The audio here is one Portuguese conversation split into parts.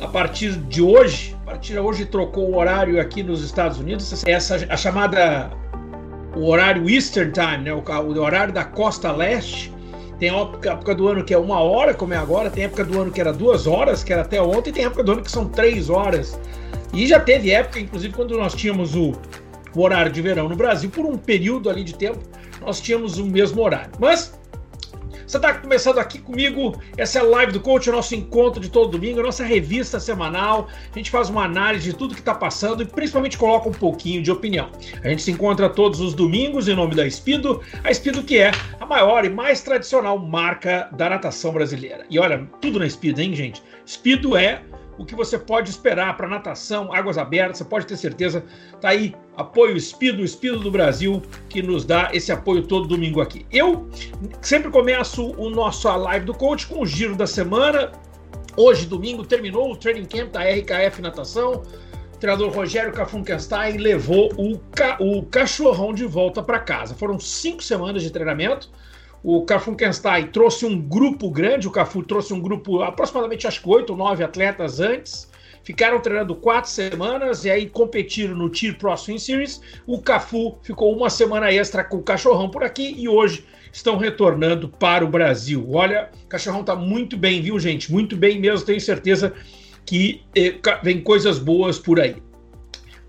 a partir de hoje, a partir de hoje trocou o horário aqui nos Estados Unidos, essa a chamada o horário Eastern Time, né, o, o horário da costa leste. Tem época, época do ano que é uma hora, como é agora, tem época do ano que era duas horas, que era até ontem, tem época do ano que são três horas. E já teve época, inclusive, quando nós tínhamos o, o horário de verão no Brasil, por um período ali de tempo, nós tínhamos o mesmo horário. Mas você está começando aqui comigo, essa é a live do coach, o nosso encontro de todo domingo, a nossa revista semanal. A gente faz uma análise de tudo que está passando e principalmente coloca um pouquinho de opinião. A gente se encontra todos os domingos em nome da Espido, a Espido que é a maior e mais tradicional marca da natação brasileira. E olha, tudo na Espido, hein, gente? Espido é o que você pode esperar para natação, águas abertas, você pode ter certeza. Tá aí, apoio Espido, Espido do Brasil, que nos dá esse apoio todo domingo aqui. Eu sempre começo o nosso live do coach com o giro da semana. Hoje, domingo, terminou o training camp da RKF Natação. O treinador Rogério Kafunkenstein levou o, ca o cachorrão de volta para casa. Foram cinco semanas de treinamento. O Kafunkenstein trouxe um grupo grande, o Cafu trouxe um grupo aproximadamente acho que oito ou nove atletas antes. Ficaram treinando quatro semanas e aí competiram no Tier Pro Swim Series. O Cafu ficou uma semana extra com o cachorrão por aqui e hoje estão retornando para o Brasil. Olha, o cachorrão tá muito bem, viu, gente? Muito bem mesmo, tenho certeza que eh, vem coisas boas por aí.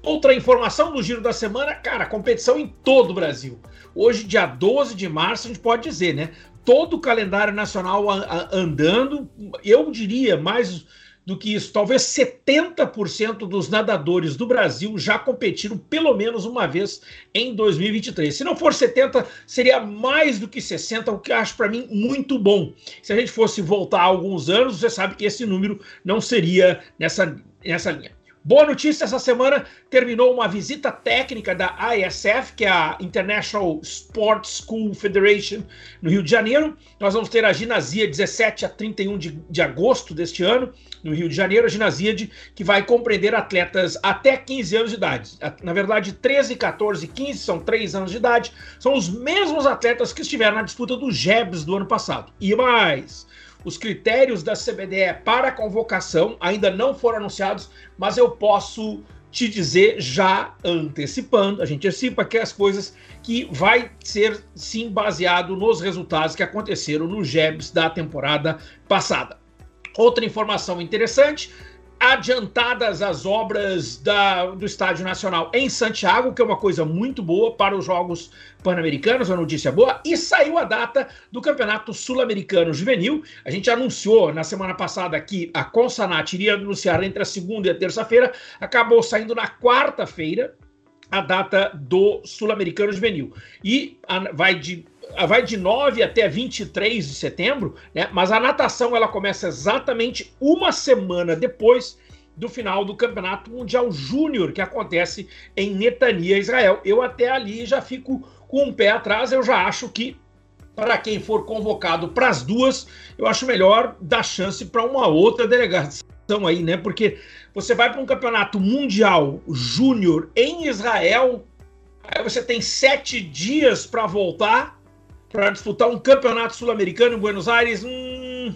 Outra informação do giro da semana, cara, competição em todo o Brasil. Hoje, dia 12 de março, a gente pode dizer, né? Todo o calendário nacional andando, eu diria mais do que isso, talvez 70% dos nadadores do Brasil já competiram pelo menos uma vez em 2023. Se não for 70, seria mais do que 60, o que acho para mim muito bom. Se a gente fosse voltar alguns anos, você sabe que esse número não seria nessa, nessa linha. Boa notícia, essa semana terminou uma visita técnica da ISF, que é a International Sports School Federation, no Rio de Janeiro. Nós vamos ter a Ginásio 17 a 31 de, de agosto deste ano, no Rio de Janeiro, a Ginásio que vai compreender atletas até 15 anos de idade. Na verdade, 13, 14 e 15 são 3 anos de idade, são os mesmos atletas que estiveram na disputa do JEBs do ano passado. E mais, os critérios da CBDE para convocação ainda não foram anunciados, mas eu posso te dizer já antecipando, a gente antecipa que as coisas que vai ser sim baseado nos resultados que aconteceram no JEBs da temporada passada. Outra informação interessante, adiantadas as obras da, do Estádio Nacional em Santiago, que é uma coisa muito boa para os Jogos Pan-Americanos, uma notícia boa, e saiu a data do Campeonato Sul-Americano Juvenil. A gente anunciou na semana passada que a Consanat iria anunciar entre a segunda e a terça-feira, acabou saindo na quarta-feira a data do Sul-Americano Juvenil. E a, vai de vai de 9 até 23 de setembro, né? Mas a natação ela começa exatamente uma semana depois do final do Campeonato Mundial Júnior que acontece em Netania, Israel. Eu até ali já fico com um pé atrás, eu já acho que para quem for convocado para as duas, eu acho melhor dar chance para uma outra delegação aí, né? Porque você vai para um campeonato mundial júnior em Israel, aí você tem sete dias para voltar para disputar um campeonato sul-americano em Buenos Aires, hum,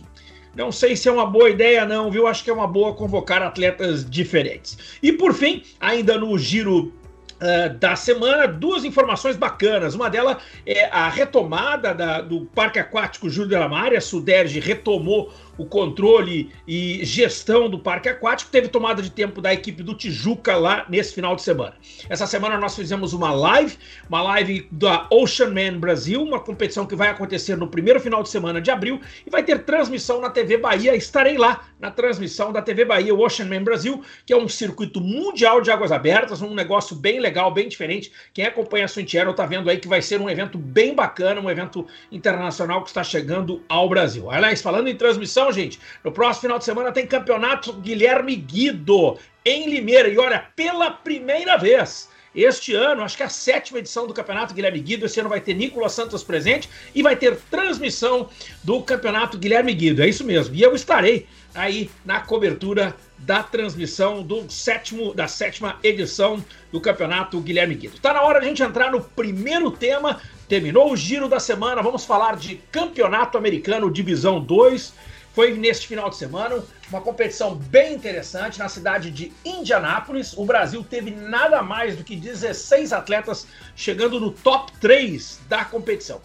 não sei se é uma boa ideia, não, viu? Acho que é uma boa convocar atletas diferentes. E por fim, ainda no giro Uh, da semana, duas informações bacanas. Uma delas é a retomada da, do Parque Aquático Júlio de la Mare. A Suderge retomou o controle e gestão do parque aquático, teve tomada de tempo da equipe do Tijuca lá nesse final de semana. Essa semana nós fizemos uma live, uma live da Ocean Man Brasil, uma competição que vai acontecer no primeiro final de semana de abril e vai ter transmissão na TV Bahia. Estarei lá na transmissão da TV Bahia, Ocean Man Brasil, que é um circuito mundial de águas abertas, um negócio bem legal, bem diferente. Quem acompanha a Swing Channel tá vendo aí que vai ser um evento bem bacana, um evento internacional que está chegando ao Brasil. Aliás, falando em transmissão, gente. No próximo final de semana tem campeonato Guilherme Guido em Limeira. E olha, pela primeira vez. Este ano, acho que é a sétima edição do Campeonato Guilherme Guido. Esse ano vai ter Nicolas Santos presente e vai ter transmissão do Campeonato Guilherme Guido. É isso mesmo. E eu estarei aí na cobertura da transmissão do sétimo, da sétima edição do Campeonato Guilherme Guido. Está na hora de a gente entrar no primeiro tema. Terminou o giro da semana. Vamos falar de Campeonato Americano Divisão 2 foi neste final de semana, uma competição bem interessante na cidade de Indianápolis. O Brasil teve nada mais do que 16 atletas chegando no top 3 da competição.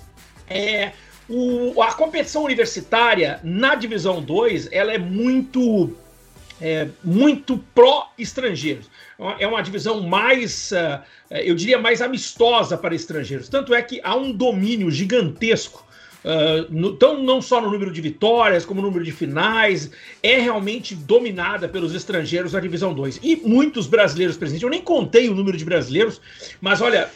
É, o, a competição universitária na divisão 2 ela é muito é, muito pró-estrangeiros. É uma divisão mais, uh, eu diria, mais amistosa para estrangeiros. Tanto é que há um domínio gigantesco Uh, no, então, não só no número de vitórias, como no número de finais, é realmente dominada pelos estrangeiros a divisão 2. E muitos brasileiros presentes. Eu nem contei o número de brasileiros, mas olha,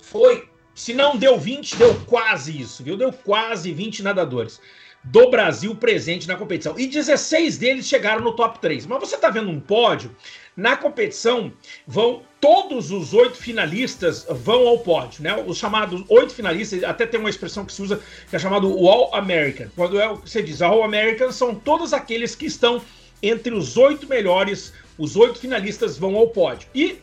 foi. Se não deu 20, deu quase isso, viu? Deu quase 20 nadadores do Brasil presente na competição. E 16 deles chegaram no top 3. Mas você está vendo um pódio na competição, vão todos os oito finalistas vão ao pódio, né? Os chamados oito finalistas, até tem uma expressão que se usa que é chamado All American. Quando é, você diz All American, são todos aqueles que estão entre os oito melhores, os oito finalistas vão ao pódio. E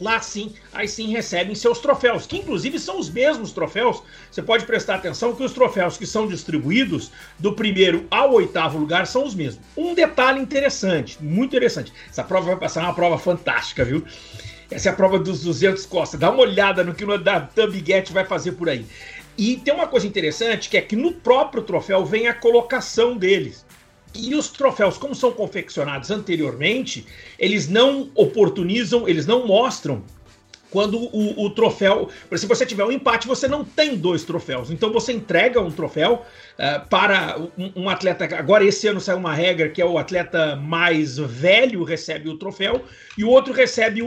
lá sim, aí sim recebem seus troféus, que inclusive são os mesmos troféus. Você pode prestar atenção que os troféus que são distribuídos do primeiro ao oitavo lugar são os mesmos. Um detalhe interessante, muito interessante. Essa prova vai passar uma prova fantástica, viu? Essa é a prova dos 200 costas. Dá uma olhada no que o Tubiguete vai fazer por aí. E tem uma coisa interessante que é que no próprio troféu vem a colocação deles. E os troféus, como são confeccionados anteriormente, eles não oportunizam, eles não mostram quando o, o, troféu. Se você tiver um empate, você não tem dois troféus. Então você entrega um troféu uh, para um, um, atleta. Agora, esse ano saiu uma regra que é o atleta mais velho recebe o troféu e o outro recebe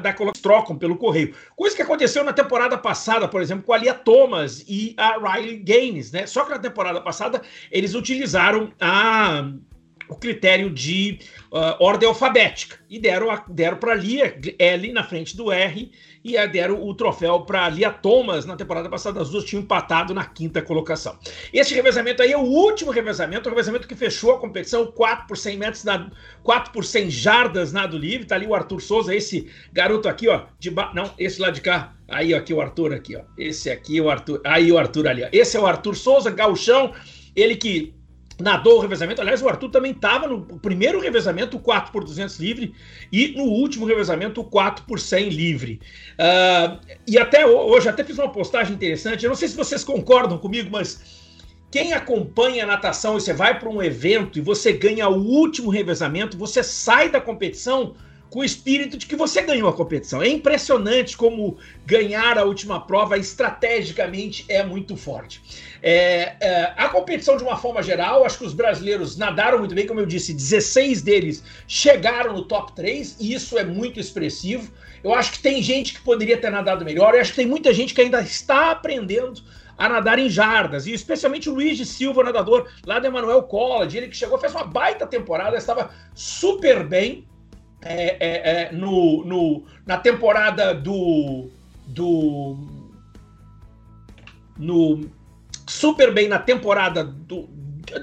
da Colômbia trocam pelo correio. Coisa que aconteceu na temporada passada, por exemplo, com a Lia Thomas e a Riley Gaines, né? Só que na temporada passada eles utilizaram a o critério de uh, ordem alfabética e deram, deram para Lia L na frente do R e deram o troféu para Lia Thomas na temporada passada. As duas tinham empatado na quinta colocação. Esse revezamento aí é o último revezamento, o revezamento que fechou a competição, 4 por 100 metros, na, 4 por 100 jardas nado livre. Tá ali o Arthur Souza, esse garoto aqui, ó, de ba... não, esse lá de cá. Aí, ó, aqui o Arthur aqui, ó. Esse aqui o Arthur. Aí o Arthur ali, ó. Esse é o Arthur Souza, gauchão, ele que nadou o revezamento. Aliás, o Arthur também estava no primeiro revezamento, o 4 por 200 livre, e no último revezamento, o 4 por 100 livre. Uh, e até hoje, até fiz uma postagem interessante. Eu não sei se vocês concordam comigo, mas quem acompanha a natação e você vai para um evento e você ganha o último revezamento, você sai da competição com o espírito de que você ganhou a competição. É impressionante como ganhar a última prova estrategicamente é muito forte. É, é, a competição, de uma forma geral, acho que os brasileiros nadaram muito bem, como eu disse, 16 deles chegaram no top 3, e isso é muito expressivo. Eu acho que tem gente que poderia ter nadado melhor, eu acho que tem muita gente que ainda está aprendendo a nadar em jardas, e especialmente o Luiz de Silva, nadador lá do Emmanuel College, ele que chegou, fez uma baita temporada, estava super bem, é, é, é, no, no, na temporada do. do no, super bem na temporada do,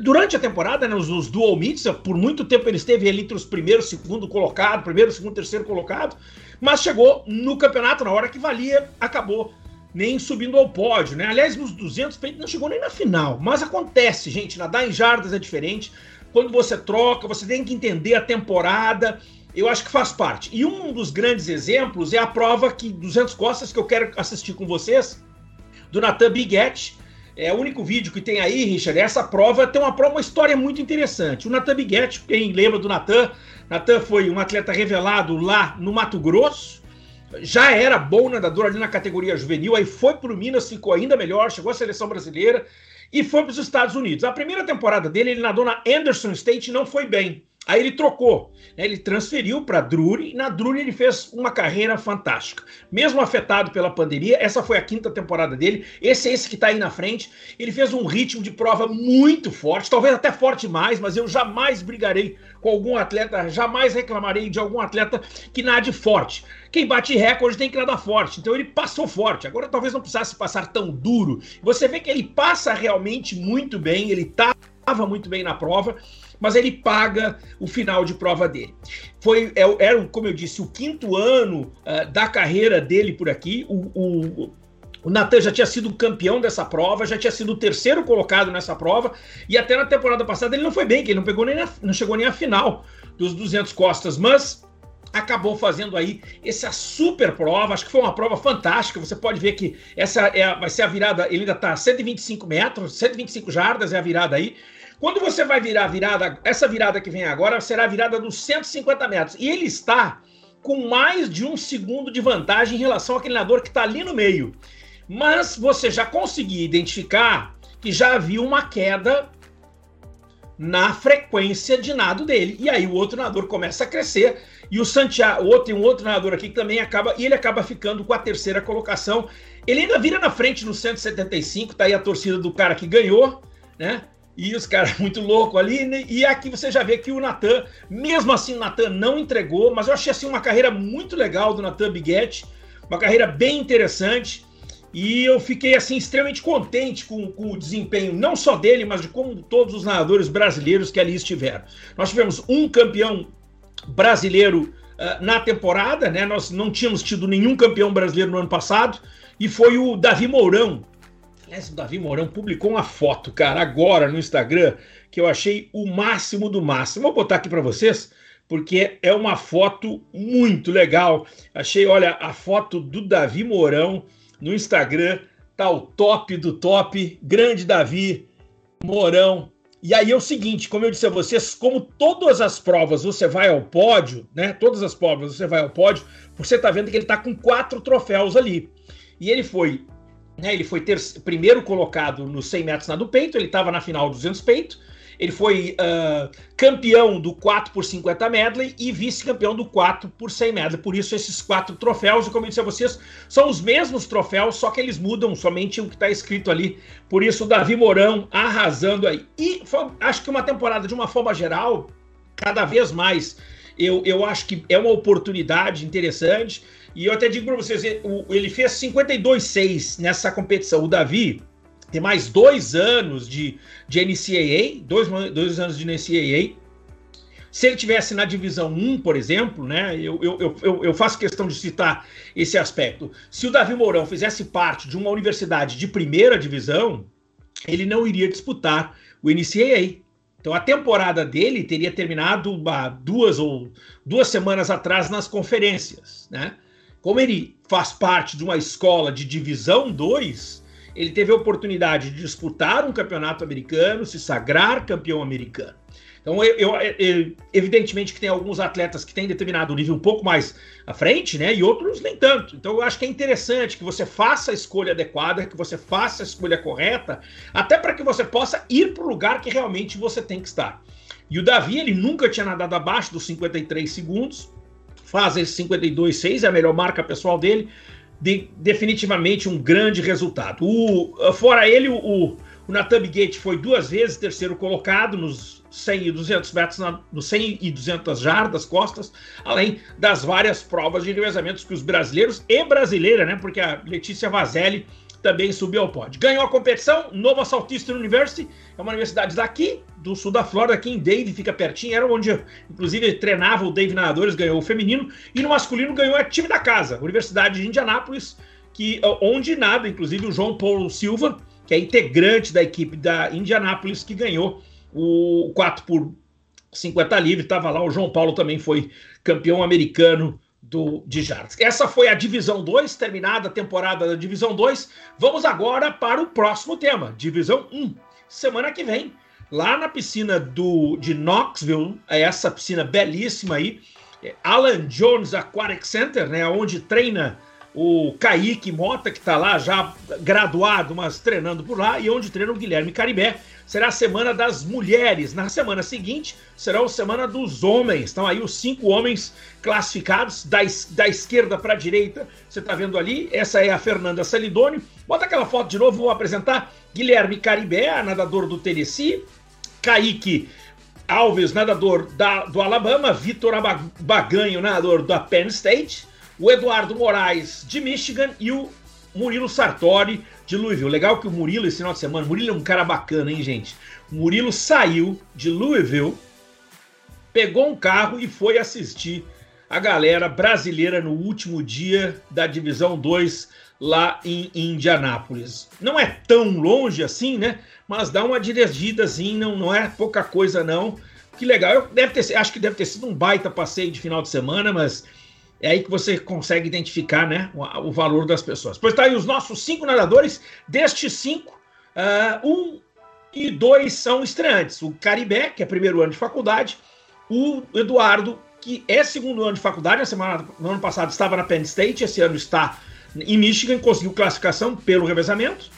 durante a temporada, né, nos, nos dual meets, por muito tempo ele esteve ali entre os primeiros, segundo colocado, primeiro, segundo, terceiro colocado, mas chegou no campeonato na hora que valia, acabou nem subindo ao pódio, né? Aliás, nos 200 não chegou nem na final, mas acontece, gente, nadar em jardas é diferente. Quando você troca, você tem que entender a temporada eu acho que faz parte. E um dos grandes exemplos é a prova que 200 costas que eu quero assistir com vocês, do Nathan Biguetti. É o único vídeo que tem aí, Richard. Essa prova tem uma prova, uma história muito interessante. O Nathan Biguetti, quem lembra do Nathan, Nathan foi um atleta revelado lá no Mato Grosso. Já era bom nadador ali na categoria juvenil, aí foi para o Minas, ficou ainda melhor, chegou à seleção brasileira e foi para os Estados Unidos. A primeira temporada dele, ele nadou na Anderson State e não foi bem. Aí ele trocou, né? ele transferiu para Drury e na Drury ele fez uma carreira fantástica. Mesmo afetado pela pandemia, essa foi a quinta temporada dele. Esse é esse que está aí na frente. Ele fez um ritmo de prova muito forte, talvez até forte mais, mas eu jamais brigarei com algum atleta, jamais reclamarei de algum atleta que nade forte. Quem bate recorde tem que nadar forte, então ele passou forte. Agora talvez não precisasse passar tão duro. Você vê que ele passa realmente muito bem, ele estava muito bem na prova mas ele paga o final de prova dele. Foi, é, era, como eu disse, o quinto ano uh, da carreira dele por aqui. O, o, O Natan já tinha sido campeão dessa prova, já tinha sido o terceiro colocado nessa prova, e até na temporada passada ele não foi bem, que ele não, pegou nem não chegou nem à final dos 200 costas, mas acabou fazendo aí essa super prova. Acho que foi uma prova fantástica. Você pode ver que essa é, vai ser a virada, ele ainda está 125 metros, 125 jardas é a virada aí. Quando você vai virar a virada, essa virada que vem agora será a virada dos 150 metros. E ele está com mais de um segundo de vantagem em relação àquele nadador que está ali no meio. Mas você já conseguiu identificar que já havia uma queda na frequência de nado dele. E aí o outro nadador começa a crescer e o Santiago, outro, tem um outro nadador aqui que também acaba, e ele acaba ficando com a terceira colocação. Ele ainda vira na frente no 175, tá aí a torcida do cara que ganhou, né? E os caras muito louco ali, né? e aqui você já vê que o Natan, mesmo assim o Natan não entregou, mas eu achei assim uma carreira muito legal do Natan Biguetti, uma carreira bem interessante. E eu fiquei assim extremamente contente com, com, o desempenho, não só dele, mas de como todos os nadadores brasileiros que ali estiveram. Nós tivemos um campeão brasileiro uh, na temporada, né? Nós não tínhamos tido nenhum campeão brasileiro no ano passado, e foi o Davi Mourão. Aliás, o Davi Mourão publicou uma foto, cara, agora no Instagram, que eu achei o máximo do máximo. Vou botar aqui para vocês, porque é uma foto muito legal. Achei, olha, a foto do Davi Mourão no Instagram, tá o top do top, grande Davi Mourão, e aí é o seguinte, como eu disse a vocês, como todas as provas você vai ao pódio, né? Todas as provas você vai ao pódio, você tá vendo que ele tá com quatro troféus ali. E ele foi, né? Ele foi ter, primeiro colocado nos 100 metros na do peito, ele estava na final dos 200 peito, ele foi uh, campeão do 4 por 50 medley e vice-campeão do 4 por 100 medley. Por isso, esses quatro troféus, como eu disse a vocês, são os mesmos troféus, só que eles mudam somente o que está escrito ali. Por isso, o Davi Mourão arrasando aí. E foi, acho que uma temporada, de uma forma geral, cada vez mais, eu, eu acho que é uma oportunidade interessante. E eu até digo para vocês, ele fez 52,6 nessa competição. O Davi, tem mais dois anos de, de NCAA, dois, dois anos de NCAA. Se ele tivesse na divisão 1, por exemplo, né, eu, eu, eu, eu, faço questão de citar esse aspecto. Se o Davi Mourão fizesse parte de uma universidade de primeira divisão, ele não iria disputar o NCAA. Então a temporada dele teria terminado duas ou duas semanas atrás nas conferências, né? Como ele faz parte de uma escola de divisão 2, ele teve a oportunidade de disputar um campeonato americano, se sagrar campeão americano. Então, eu, eu, eu, evidentemente que tem alguns atletas que têm determinado nível um pouco mais à frente, né? E outros nem tanto. Então, eu acho que é interessante que você faça a escolha adequada, que você faça a escolha correta, até para que você possa ir para o lugar que realmente você tem que estar. E o Davi, ele nunca tinha nadado abaixo dos 53 segundos, faz esse 52,6, é a melhor marca pessoal dele de, definitivamente um grande resultado. O, fora ele, o, o Nathan Gate foi duas vezes terceiro colocado nos 100 e 200 metros, na, nos 100 e 200 jardas costas, além das várias provas de revezamentos que os brasileiros e brasileira, né, porque a Letícia Vazelli também subiu ao pódio. Ganhou a competição, Nova Southeastern University, é uma universidade daqui, do sul da Flórida, aqui em Dave, fica pertinho, era onde, inclusive, treinava o Dave Nadadores, ganhou o feminino, e no masculino ganhou a time da casa, Universidade de Indianápolis, que, onde nada, inclusive, o João Paulo Silva, que é integrante da equipe da Indianápolis, que ganhou o 4 por 50 livre, estava lá, o João Paulo também foi campeão americano do, de Jardas. Essa foi a Divisão 2, terminada a temporada da Divisão 2. Vamos agora para o próximo tema, Divisão 1. Semana que vem, lá na piscina do, de Knoxville, é essa piscina belíssima aí, é Alan Jones Aquatic Center, né, onde treina o Kaique Mota, que está lá já graduado, mas treinando por lá, e onde treina o Guilherme Caribé. Será a semana das mulheres. Na semana seguinte, será a semana dos homens. Estão aí os cinco homens classificados, da, da esquerda para a direita. Você está vendo ali? Essa é a Fernanda Salidoni. Bota aquela foto de novo, vou apresentar. Guilherme Caribé, nadador do Tennessee. Kaique Alves, nadador da, do Alabama. Vitor Baganho, nadador da Penn State o Eduardo Moraes de Michigan e o Murilo Sartori de Louisville. Legal que o Murilo esse final de semana, Murilo é um cara bacana, hein, gente? O Murilo saiu de Louisville, pegou um carro e foi assistir a galera brasileira no último dia da Divisão 2 lá em, Indianápolis. Não é tão longe assim, né? Mas dá uma dirigidazinha, não, não é pouca coisa não. Que legal. Deve ter, acho que deve ter sido um baita passeio de final de semana, mas é aí que você consegue identificar né, o, o valor das pessoas. Pois tá aí os nossos cinco nadadores. Destes cinco, uh, um e dois são estreantes. O Caribé, que é primeiro ano de faculdade, o Eduardo, que é segundo ano de faculdade, na semana, no ano passado estava na Penn State, esse ano está em Michigan, conseguiu classificação pelo revezamento.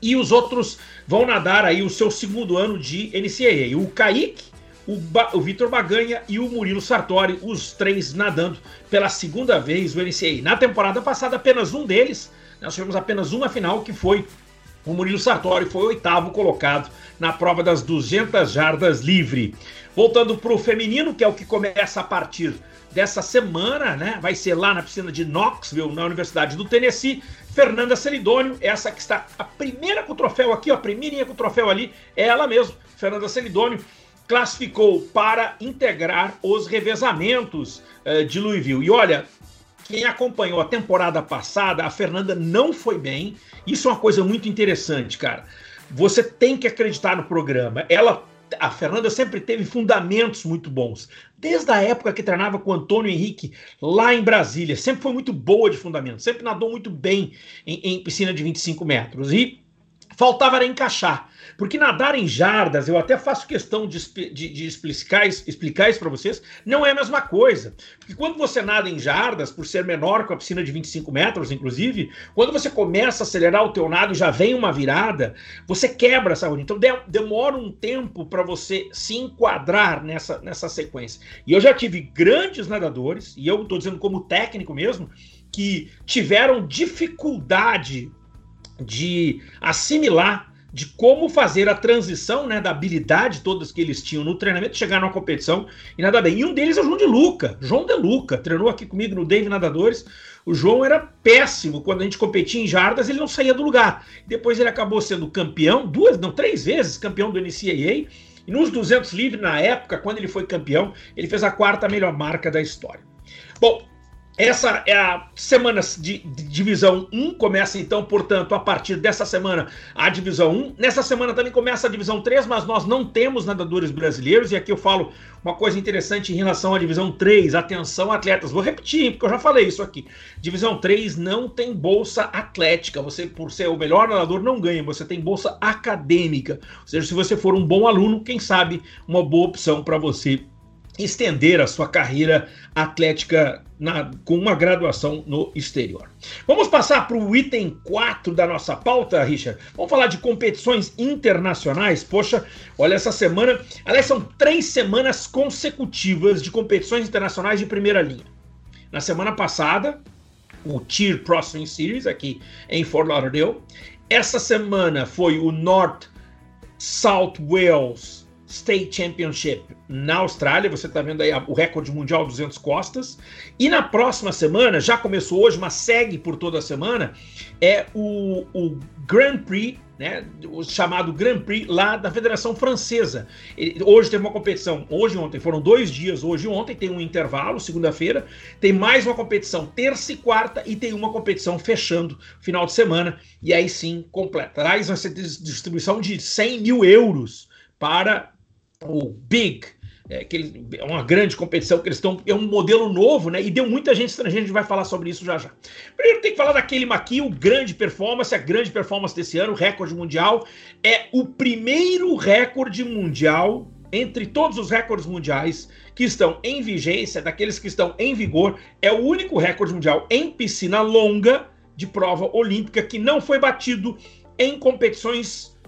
E os outros vão nadar aí o seu segundo ano de NCAA. O Kaique, o, ba o Vitor Baganha e o Murilo Sartori, os três nadando pela segunda vez o NCAA. Na temporada passada, apenas um deles, nós tivemos apenas uma final, que foi o Murilo Sartori, foi o oitavo colocado na prova das 200 jardas livre. Voltando para o feminino, que é o que começa a partir dessa semana, né? Vai ser lá na piscina de Knoxville, na Universidade do Tennessee. Fernanda Celidônio, essa que está a primeira com o troféu aqui, ó, a primeirinha com o troféu ali, é ela mesmo, Fernanda Celidônio, classificou para integrar os revezamentos uh, de Louisville. E olha, quem acompanhou a temporada passada, a Fernanda não foi bem. Isso é uma coisa muito interessante, cara. Você tem que acreditar no programa. Ela a Fernanda sempre teve fundamentos muito bons. Desde a época que treinava com o Antônio Henrique lá em Brasília, sempre foi muito boa de fundamentos, sempre nadou muito bem em, em piscina de 25 metros. E faltava era encaixar. Porque nadar em jardas, eu até faço questão de, de, de explicar, explicar isso para vocês, não é a mesma coisa. Porque quando você nada em jardas, por ser menor com a piscina de 25 metros, inclusive, quando você começa a acelerar o teu nado já vem uma virada, você quebra essa rotina. Então de, demora um tempo para você se enquadrar nessa, nessa sequência. E eu já tive grandes nadadores, e eu estou dizendo como técnico mesmo, que tiveram dificuldade de assimilar de como fazer a transição, né, da habilidade todas que eles tinham no treinamento, chegar numa competição e nada bem. E um deles é o João de Luca, João de Luca, treinou aqui comigo no Dave Nadadores. O João era péssimo quando a gente competia em jardas, ele não saía do lugar. Depois ele acabou sendo campeão, duas, não, três vezes campeão do NCAA. E nos 200 livres, na época, quando ele foi campeão, ele fez a quarta melhor marca da história. Bom, essa é a semana de, divisão 1, começa então, portanto, a partir dessa semana a divisão 1. Nessa semana também começa a divisão 3, mas nós não temos nadadores brasileiros, e aqui eu falo uma coisa interessante em relação à divisão 3. Atenção, atletas, vou repetir, porque eu já falei isso aqui. Divisão 3 não tem bolsa atlética. Você, por ser o melhor nadador, não ganha, você tem bolsa acadêmica. Ou seja, se você for um bom aluno, quem sabe uma boa opção para você estender a sua carreira atlética na, com uma graduação no exterior. Vamos passar para o item 4 da nossa pauta, Richard. Vamos falar de competições internacionais. Poxa, olha, essa semana. Aliás, são três semanas consecutivas de competições internacionais de primeira linha. Na semana passada, o Tier Processing Series, aqui em Fort Lauderdale. Essa semana foi o North South Wales State Championship na Austrália. Você está vendo aí o recorde mundial 200 costas. E na próxima semana, já começou hoje, mas segue por toda a semana, é o, o Grand Prix, né, o chamado Grand Prix lá da Federação Francesa. Hoje teve uma competição, hoje e ontem, foram dois dias, hoje e ontem, tem um intervalo, segunda-feira, tem mais uma competição terça e quarta e tem uma competição fechando final de semana. E aí sim, completa. Vai ser distribuição de 100 mil euros para o Big, é, que é uma grande competição que eles estão. É um modelo novo, né? E deu muita gente estrangeira, a gente vai falar sobre isso já já. Primeiro tem que falar daquele Maqui, o grande performance, a grande performance desse ano, recorde mundial. É o primeiro recorde mundial entre todos os recordes mundiais que estão em vigência, daqueles que estão em vigor, é o único recorde mundial em piscina longa de prova olímpica que não foi batido em competições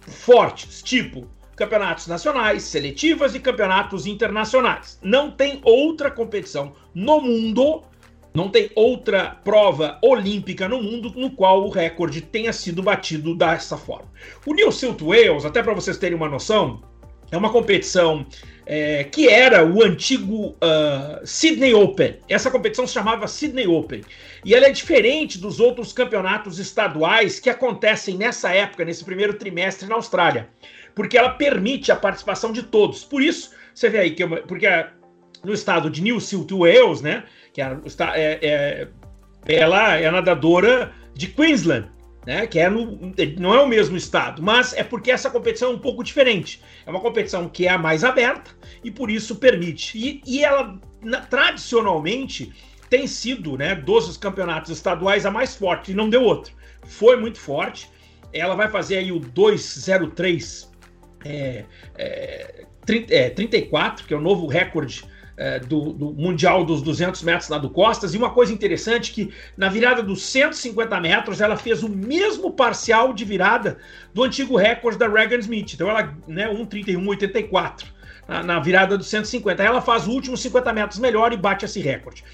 fortes, tipo campeonatos nacionais, seletivas e campeonatos internacionais. Não tem outra competição no mundo, não tem outra prova olímpica no mundo no qual o recorde tenha sido batido dessa forma. O New South Wales, até para vocês terem uma noção, é uma competição é, que era o antigo uh, Sydney Open. Essa competição se chamava Sydney Open. E ela é diferente dos outros campeonatos estaduais que acontecem nessa época, nesse primeiro trimestre na Austrália porque ela permite a participação de todos. Por isso, você vê aí que porque no estado de New South Wales, né, que é, é, é ela é nadadora de Queensland, né? Que é no, não é o mesmo estado, mas é porque essa competição é um pouco diferente. É uma competição que é a mais aberta e por isso permite. E, e ela na, tradicionalmente tem sido, né, dos campeonatos estaduais a mais forte e não deu outro. Foi muito forte. Ela vai fazer aí o 203 é, é, 30, é, 34, que é o novo recorde é, do, do, Mundial dos 200 metros nado costas. E uma coisa interessante que na virada dos 150 metros ela fez o mesmo parcial de virada do antigo recorde da Regan Smith. Então ela, né, 1:31.84 na, na virada dos 150. Ela faz o último 50 metros melhor e bate esse recorde.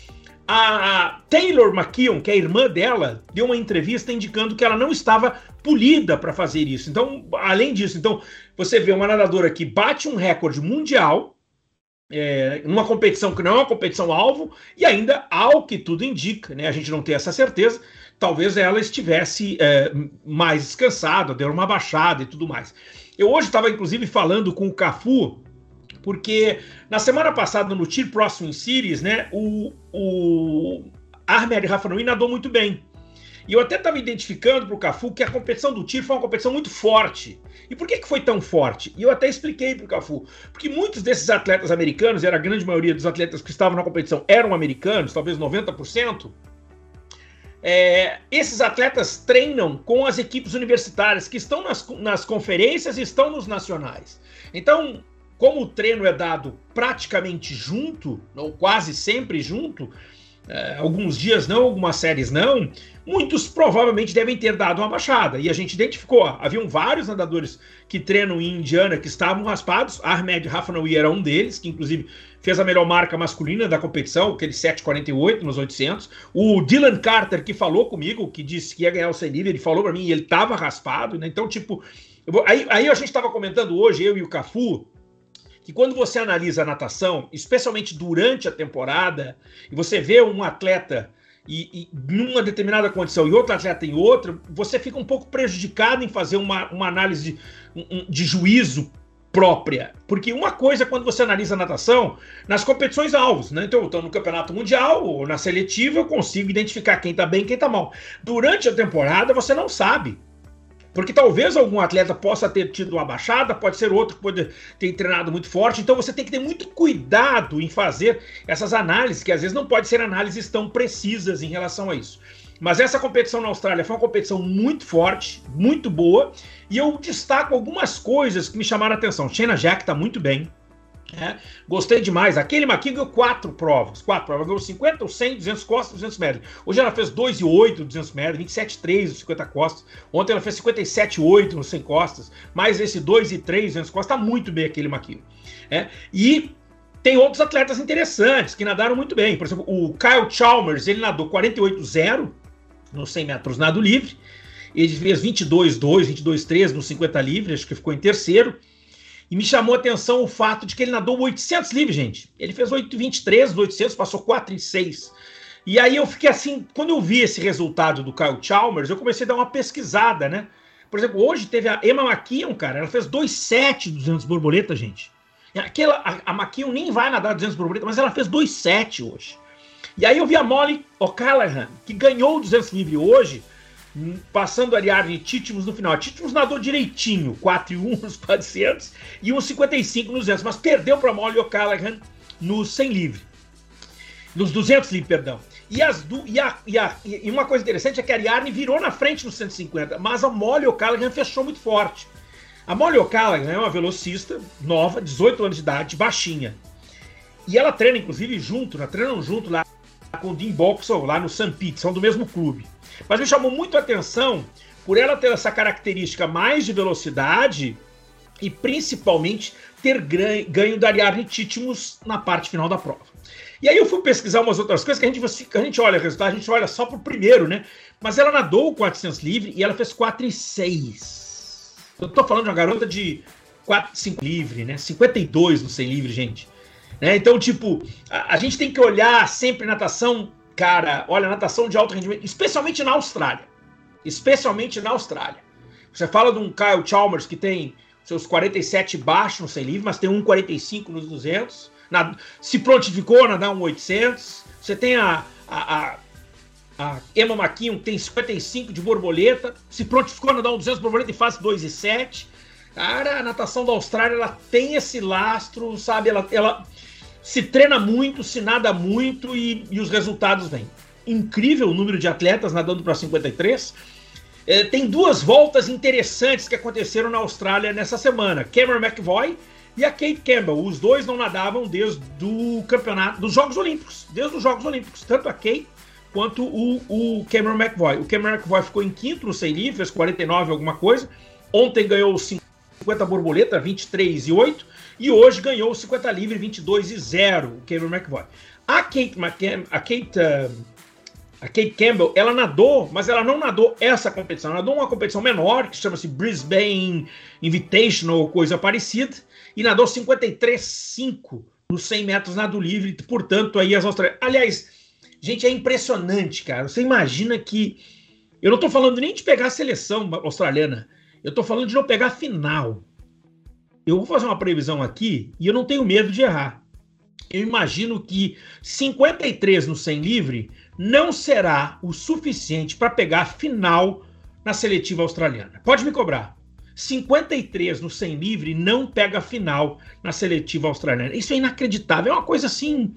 A Taylor McKeown, que é a irmã dela, deu uma entrevista indicando que ela não estava polida para fazer isso. Então, além disso, então você vê uma nadadora que bate um recorde mundial é, numa competição que não é uma competição alvo e ainda, ao que tudo indica, né, a gente não tem essa certeza, talvez ela estivesse é, mais descansada, deu uma baixada e tudo mais. Eu hoje estava inclusive falando com o Cafu porque na semana passada no Tier Próximo Series, né, o, o Ahmed Rafanoui nadou muito bem. E eu até estava identificando para o Cafu que a competição do tiro foi uma competição muito forte. E por que, que foi tão forte? E eu até expliquei para o Cafu. Porque muitos desses atletas americanos, era a grande maioria dos atletas que estavam na competição eram americanos, talvez 90%. É, esses atletas treinam com as equipes universitárias que estão nas, nas conferências e estão nos nacionais. Então, como o treino é dado praticamente junto, ou quase sempre junto, é, alguns dias não, algumas séries não, muitos provavelmente devem ter dado uma baixada. E a gente identificou, haviam vários nadadores que treinam em Indiana que estavam raspados, Ahmed Rafanawi era um deles, que inclusive fez a melhor marca masculina da competição, aquele 7,48 nos 800. O Dylan Carter, que falou comigo, que disse que ia ganhar o 100 livre, ele falou para mim e ele estava raspado, né? Então, tipo, vou... aí, aí a gente estava comentando hoje, eu e o Cafu, que quando você analisa a natação, especialmente durante a temporada, e você vê um atleta e, e numa determinada condição e outro atleta em outra, você fica um pouco prejudicado em fazer uma, uma análise de, de juízo própria. Porque uma coisa é quando você analisa a natação nas competições alvos, né? Então, eu no campeonato mundial ou na seletiva, eu consigo identificar quem está bem e quem está mal. Durante a temporada, você não sabe. Porque talvez algum atleta possa ter tido uma baixada, pode ser outro que pode ter treinado muito forte. Então você tem que ter muito cuidado em fazer essas análises, que às vezes não pode ser análises tão precisas em relação a isso. Mas essa competição na Austrália foi uma competição muito forte, muito boa, e eu destaco algumas coisas que me chamaram a atenção. Shayna Jack está muito bem, é, gostei demais. Aquele Maquinho ganhou quatro provas. Quatro provas. Ganhou 50, 100, 200 costas, 200 metros. Hoje ela fez 2 e 8, 200 metros, 27 3 nos 50 costas. Ontem ela fez 57 8 nos 100 costas. Mais esse 2 e 3, 200 costas. Tá muito bem aquele Maquinho. É, e tem outros atletas interessantes que nadaram muito bem. Por exemplo, o Kyle Chalmers, ele nadou 48-0 nos 100 metros nado livre. Ele fez 22-2, 22-3 nos 50 livre, acho que ficou em terceiro. E me chamou a atenção o fato de que ele nadou 800 livres, gente. Ele fez 8,23 dos 800, passou 4 em 6. E aí eu fiquei assim, quando eu vi esse resultado do Kyle Chalmers, eu comecei a dar uma pesquisada, né? Por exemplo, hoje teve a Emma McKeon, cara, ela fez 2,7 200 borboleta, gente. Aquela, a, a McKeon nem vai nadar 200 borboleta, mas ela fez 2,7 hoje. E aí eu vi a Molly O'Callaghan, que ganhou o 200 livre hoje, passando ali Ariadne Titmus no final. Titmus nadou direitinho, 4 e 1 nos 400 e 1,55 nos 200, mas perdeu para Molly O'Callaghan nos 100 livre. Nos 200 livre, perdão. E, as e, a, e, a, e uma coisa interessante é que a Ariadne virou na frente nos 150, mas a Molly O'Callaghan fechou muito forte. A Molly O'Callaghan é uma velocista nova, 18 anos de idade, baixinha. E ela treina, inclusive, junto, né? treinam junto lá com o Dean Boxall, lá no St. Pete, são do mesmo clube. Mas me chamou muito a atenção por ela ter essa característica mais de velocidade e principalmente ter ganho da Ariadne Titimus na parte final da prova. E aí eu fui pesquisar umas outras coisas que a gente, a gente olha o resultado, a gente olha só pro primeiro, né? Mas ela nadou o 400 livre e ela fez 4 e 6. Eu tô falando de uma garota de 4, 5 livre, né? 52 no 100 livre, gente. Né? Então, tipo, a, a gente tem que olhar sempre natação Cara, olha, natação de alto rendimento, especialmente na Austrália. Especialmente na Austrália. Você fala de um Kyle Chalmers que tem seus 47 baixos no 100 livre, mas tem um 45 nos 200. Na, se prontificou a nadar um 800. Você tem a, a, a, a Emma McKeon tem 55 de borboleta, se prontificou a nadar um 200 borboleta e faz 2 e 7. Cara, a natação da Austrália ela tem esse lastro, sabe? Ela, ela se treina muito, se nada muito e, e os resultados vêm. Incrível o número de atletas nadando para 53. É, tem duas voltas interessantes que aconteceram na Austrália nessa semana. Cameron McVoy e a Kate Campbell. Os dois não nadavam desde o campeonato dos Jogos Olímpicos, desde os Jogos Olímpicos. Tanto a Kate quanto o, o Cameron McVoy. O Cameron McVoy ficou em quinto no 100 livre, fez 49 alguma coisa. Ontem ganhou 50 borboleta, 23 e 8. E hoje ganhou o 50 livre, 22 e 0, o Cameron McVoy. A Kate, McCam a Kate a Kate Campbell, ela nadou, mas ela não nadou essa competição. Ela nadou uma competição menor, que chama-se Brisbane Invitational ou coisa parecida, e nadou 53,5 nos 100 metros nado livre. Portanto, aí as australianas. Aliás, gente, é impressionante, cara. Você imagina que. Eu não estou falando nem de pegar a seleção australiana, eu estou falando de não pegar a final. Eu vou fazer uma previsão aqui e eu não tenho medo de errar. Eu imagino que 53 no 100 livre não será o suficiente para pegar a final na seletiva australiana. Pode me cobrar. 53 no 100 livre não pega a final na seletiva australiana. Isso é inacreditável. É uma coisa assim.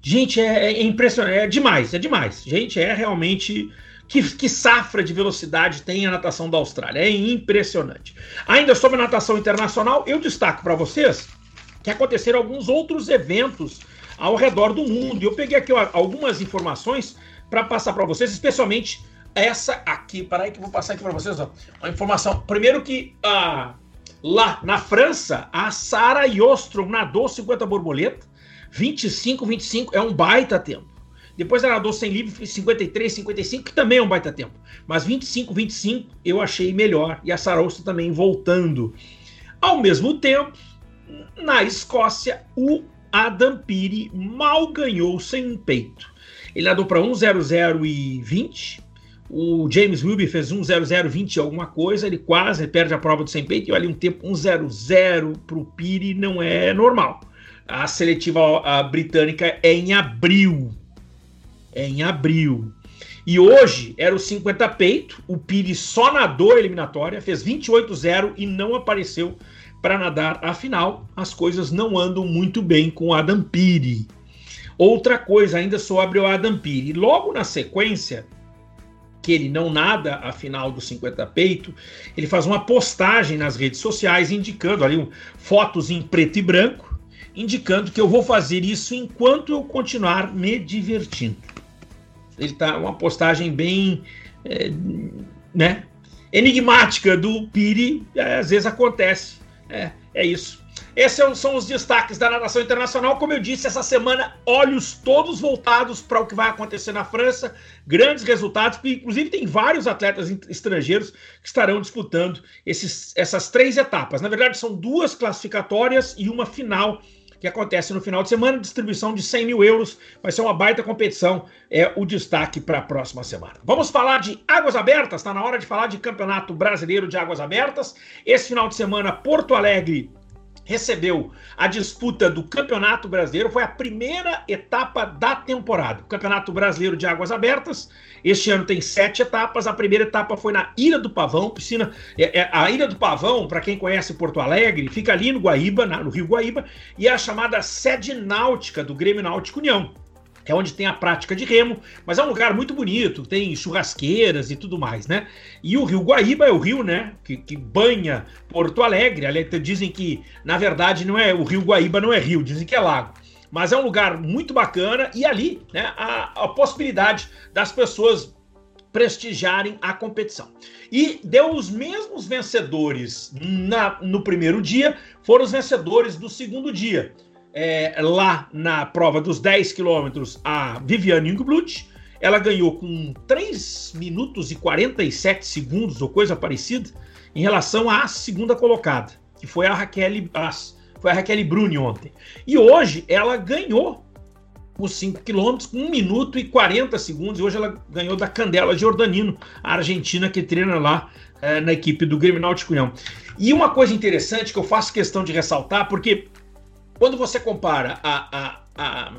Gente, é, é impressionante. É demais, é demais. Gente, é realmente. Que, que, safra de velocidade tem a natação da Austrália. É impressionante. Ainda sobre a natação internacional, eu destaco para vocês que aconteceram alguns outros eventos ao redor do mundo. Eu peguei aqui algumas informações para passar para vocês, especialmente essa aqui. Para aí que eu vou passar aqui para vocês. Ó, uma informação. Primeiro que ah, lá na França, a Sara Yostrom nadou 50 borboleta, 25, 25 é um baita tempo. Depois ela nadou 100 livre, 53, 55, que também é um baita tempo. Mas 25, 25 eu achei melhor. E a Sara Yostrom também voltando. Ao mesmo tempo, na Escócia, o Adam Piri mal ganhou sem peito. Ele nadou para 1,00 e 20. O James Wilby fez 1,0020 alguma coisa. Ele quase perde a prova do sem peito. E olha, um tempo 1,00 para o Piri não é normal. A seletiva a britânica é em abril. É em abril. E hoje era o 50 peito. O Piri só nadou a eliminatória, fez 28,0 e não apareceu para nadar a final, as coisas não andam muito bem com Adam Piri. Outra coisa ainda sobre o Adam Piri. Logo na sequência, que ele não nada a final do 50 peito, ele faz uma postagem nas redes sociais indicando ali um, fotos em preto e branco, indicando que eu vou fazer isso enquanto eu continuar me divertindo. Ele tá uma postagem bem, é, né, enigmática do Piri, é, às vezes acontece é, é isso. Esses é são os destaques da natação internacional. Como eu disse, essa semana, olhos todos voltados para o que vai acontecer na França. Grandes resultados, inclusive tem vários atletas estrangeiros que estarão disputando esses, essas três etapas. Na verdade, são duas classificatórias e uma final que acontece no final de semana, distribuição de 100 mil euros, vai ser uma baita competição, é o destaque para a próxima semana. Vamos falar de águas abertas, está na hora de falar de Campeonato Brasileiro de Águas Abertas. Esse final de semana, Porto Alegre recebeu a disputa do Campeonato Brasileiro, foi a primeira etapa da temporada. O Campeonato Brasileiro de Águas Abertas, este ano tem sete etapas. A primeira etapa foi na Ilha do Pavão, piscina. É, é, a Ilha do Pavão, para quem conhece Porto Alegre, fica ali no Guaíba, na, no Rio Guaíba, e é a chamada sede náutica do Grêmio Náutico União que é onde tem a prática de remo, mas é um lugar muito bonito, tem churrasqueiras e tudo mais, né? E o Rio Guaíba é o rio, né, que, que banha Porto Alegre. Ali dizem que, na verdade, não é o Rio Guaíba não é rio, dizem que é lago. Mas é um lugar muito bacana e ali, né, a, a possibilidade das pessoas prestigiarem a competição. E deu os mesmos vencedores na, no primeiro dia, foram os vencedores do segundo dia é, lá na prova dos 10 quilômetros a Viviane Ingblut. Ela ganhou com 3 minutos e 47 segundos, ou coisa parecida, em relação à segunda colocada, que foi a Raquel, foi a Raquel Bruni ontem. E hoje ela ganhou os 5 quilômetros com 1 minuto e 40 segundos. E hoje ela ganhou da Candela Jordanino, a argentina que treina lá é, na equipe do Grêmio Náutico. E uma coisa interessante que eu faço questão de ressaltar, porque quando você compara a, a, a,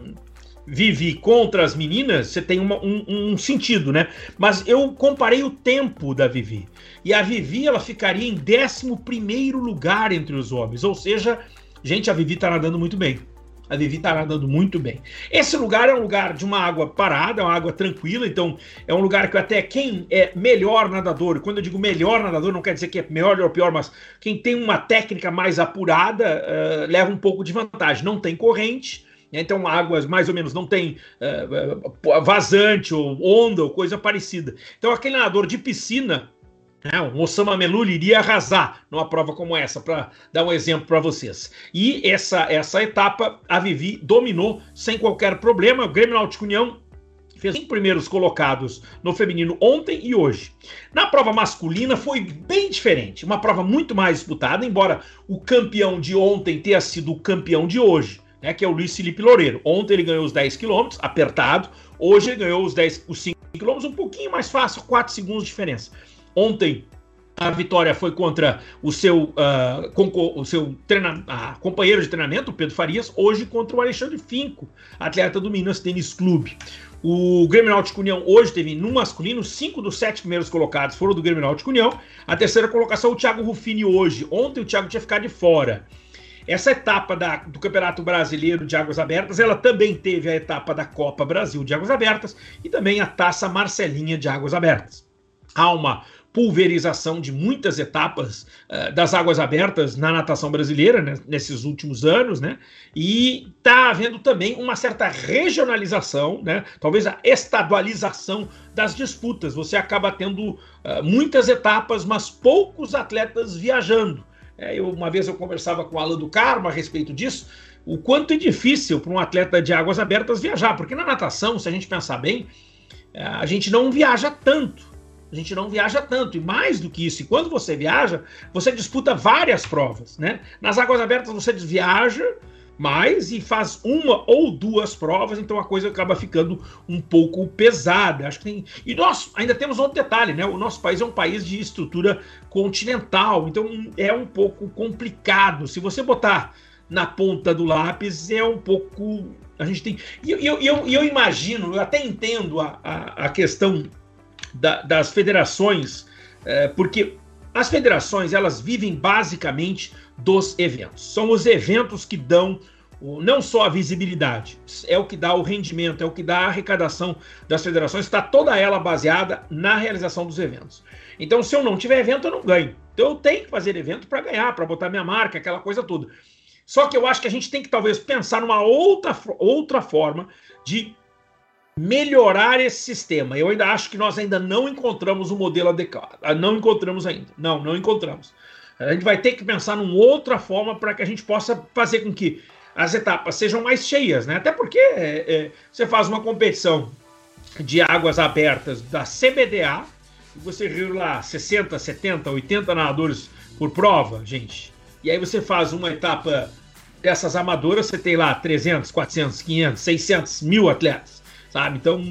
Vivi contra as meninas, você tem uma, um, um, sentido, né? Mas eu comparei o tempo da Vivi. E a Vivi, ela ficaria em 11 lugar entre os homens. Ou seja, gente, a Vivi tá nadando muito bem. A Vivi está nadando muito bem. Esse lugar é um lugar de uma água parada, uma água tranquila, então é um lugar que até quem é melhor nadador, quando eu digo melhor nadador, não quer dizer que é melhor ou pior, mas quem tem uma técnica mais apurada uh, leva um pouco de vantagem. Não tem corrente, né? então águas mais ou menos não tem uh, vazante ou onda ou coisa parecida. Então aquele nadador de piscina é, o Osama Meluli iria arrasar numa prova como essa, para dar um exemplo para vocês. E essa, essa etapa a Vivi dominou sem qualquer problema. O Grêmio Náutico União fez cinco primeiros colocados no feminino ontem e hoje. Na prova masculina foi bem diferente, uma prova muito mais disputada, embora o campeão de ontem tenha sido o campeão de hoje, né, que é o Luiz Felipe Loureiro. Ontem ele ganhou os 10 quilômetros, apertado, hoje ele ganhou os 10, os 5 quilômetros, um pouquinho mais fácil, 4 segundos de diferença. Ontem a vitória foi contra o seu, uh, o seu uh, companheiro de treinamento, Pedro Farias, hoje contra o Alexandre Finco, atleta do Minas Tênis Clube. O Grêmio Náutico União hoje teve no masculino, cinco dos sete primeiros colocados foram do Grêmio Náutico União. A terceira colocação, o Thiago Rufini hoje. Ontem o Thiago tinha ficado de fora. Essa etapa da, do Campeonato Brasileiro de Águas Abertas, ela também teve a etapa da Copa Brasil de Águas Abertas e também a Taça Marcelinha de Águas Abertas. Há uma pulverização de muitas etapas uh, das águas abertas na natação brasileira né, nesses últimos anos, né? E está havendo também uma certa regionalização, né? Talvez a estadualização das disputas. Você acaba tendo uh, muitas etapas, mas poucos atletas viajando. É, eu, uma vez eu conversava com o Alan do Carmo a respeito disso, o quanto é difícil para um atleta de águas abertas viajar, porque na natação, se a gente pensar bem, eh, a gente não viaja tanto. A gente não viaja tanto. E mais do que isso, e quando você viaja, você disputa várias provas, né? Nas águas abertas você viaja mais e faz uma ou duas provas, então a coisa acaba ficando um pouco pesada. Acho que tem... E nós ainda temos outro detalhe, né? O nosso país é um país de estrutura continental, então é um pouco complicado. Se você botar na ponta do lápis, é um pouco. A gente tem. E eu, eu, eu, eu imagino, eu até entendo a, a, a questão da, das federações, é, porque as federações elas vivem basicamente dos eventos. São os eventos que dão não só a visibilidade, é o que dá o rendimento, é o que dá a arrecadação das federações, está toda ela baseada na realização dos eventos. Então, se eu não tiver evento, eu não ganho. Então, eu tenho que fazer evento para ganhar, para botar minha marca, aquela coisa toda. Só que eu acho que a gente tem que talvez pensar numa outra, outra forma de melhorar esse sistema. Eu ainda acho que nós ainda não encontramos um modelo adequado. Ah, não encontramos ainda. Não, não encontramos. A gente vai ter que pensar numa outra forma para que a gente possa fazer com que as etapas sejam mais cheias, né? Até porque é, é, você faz uma competição de águas abertas da CBDA, e você viu lá 60, 70, 80 nadadores por prova, gente. E aí você faz uma etapa dessas amadoras, você tem lá 300, 400, 500, 600 mil atletas sabe? Então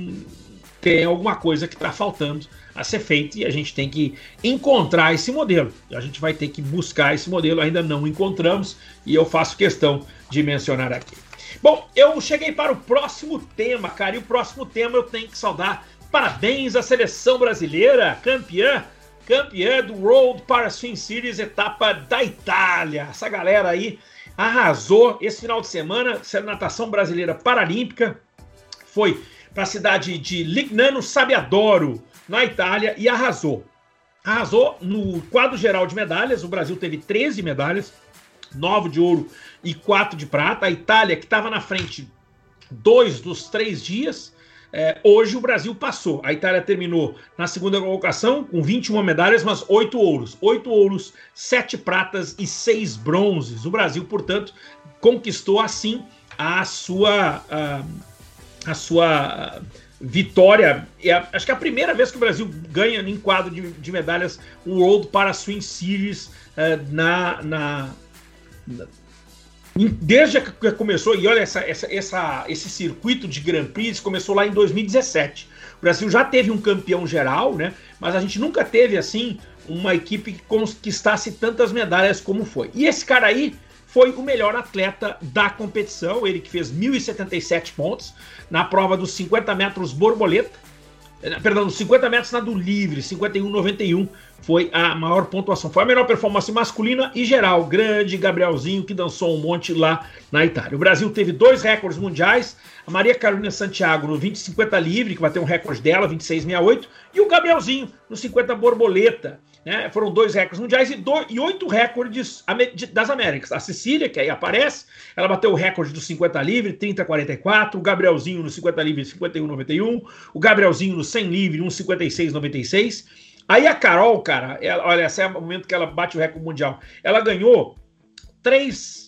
tem alguma coisa que está faltando a ser feita e a gente tem que encontrar esse modelo. A gente vai ter que buscar esse modelo, ainda não encontramos e eu faço questão de mencionar aqui. Bom, eu cheguei para o próximo tema, cara, e o próximo tema eu tenho que saudar. Parabéns à seleção brasileira, campeã, campeã do World Para Swim Series, etapa da Itália. Essa galera aí arrasou esse final de semana, sendo natação brasileira paralímpica. Foi para a cidade de Lignano Sabiadoro, na Itália, e arrasou. Arrasou no quadro geral de medalhas. O Brasil teve 13 medalhas, 9 de ouro e 4 de prata. A Itália, que estava na frente dois dos três dias, é, hoje o Brasil passou. A Itália terminou na segunda colocação com 21 medalhas, mas 8 ouros. 8 ouros, 7 pratas e 6 bronzes. O Brasil, portanto, conquistou assim a sua. Uh, a sua vitória. É, acho que é a primeira vez que o Brasil ganha em quadro de, de medalhas o World para Swing Series uh, na, na, na, Desde que começou, e olha, essa, essa, essa, esse circuito de Grand Prix começou lá em 2017. O Brasil já teve um campeão geral, né? Mas a gente nunca teve assim uma equipe que conquistasse tantas medalhas como foi. E esse cara aí foi o melhor atleta da competição. Ele que fez 1.077 pontos na prova dos 50 metros borboleta. Eh, perdão, 50 metros nado livre, 51,91 foi a maior pontuação. Foi a melhor performance masculina e geral. Grande Gabrielzinho que dançou um monte lá na Itália. O Brasil teve dois recordes mundiais. A Maria Carolina Santiago no 20 50 livre, que vai ter um recorde dela, 26,68. E o Gabrielzinho no 50 borboleta. Né? Foram dois recordes mundiais e, dois, e oito recordes das Américas. A Cecília, que aí aparece, ela bateu o recorde do 50 livre, 30,44. O Gabrielzinho no 50 livre, 51,91. O Gabrielzinho no 100 livre, 1,56,96. Aí a Carol, cara, ela, olha, esse é o momento que ela bate o recorde mundial. Ela ganhou três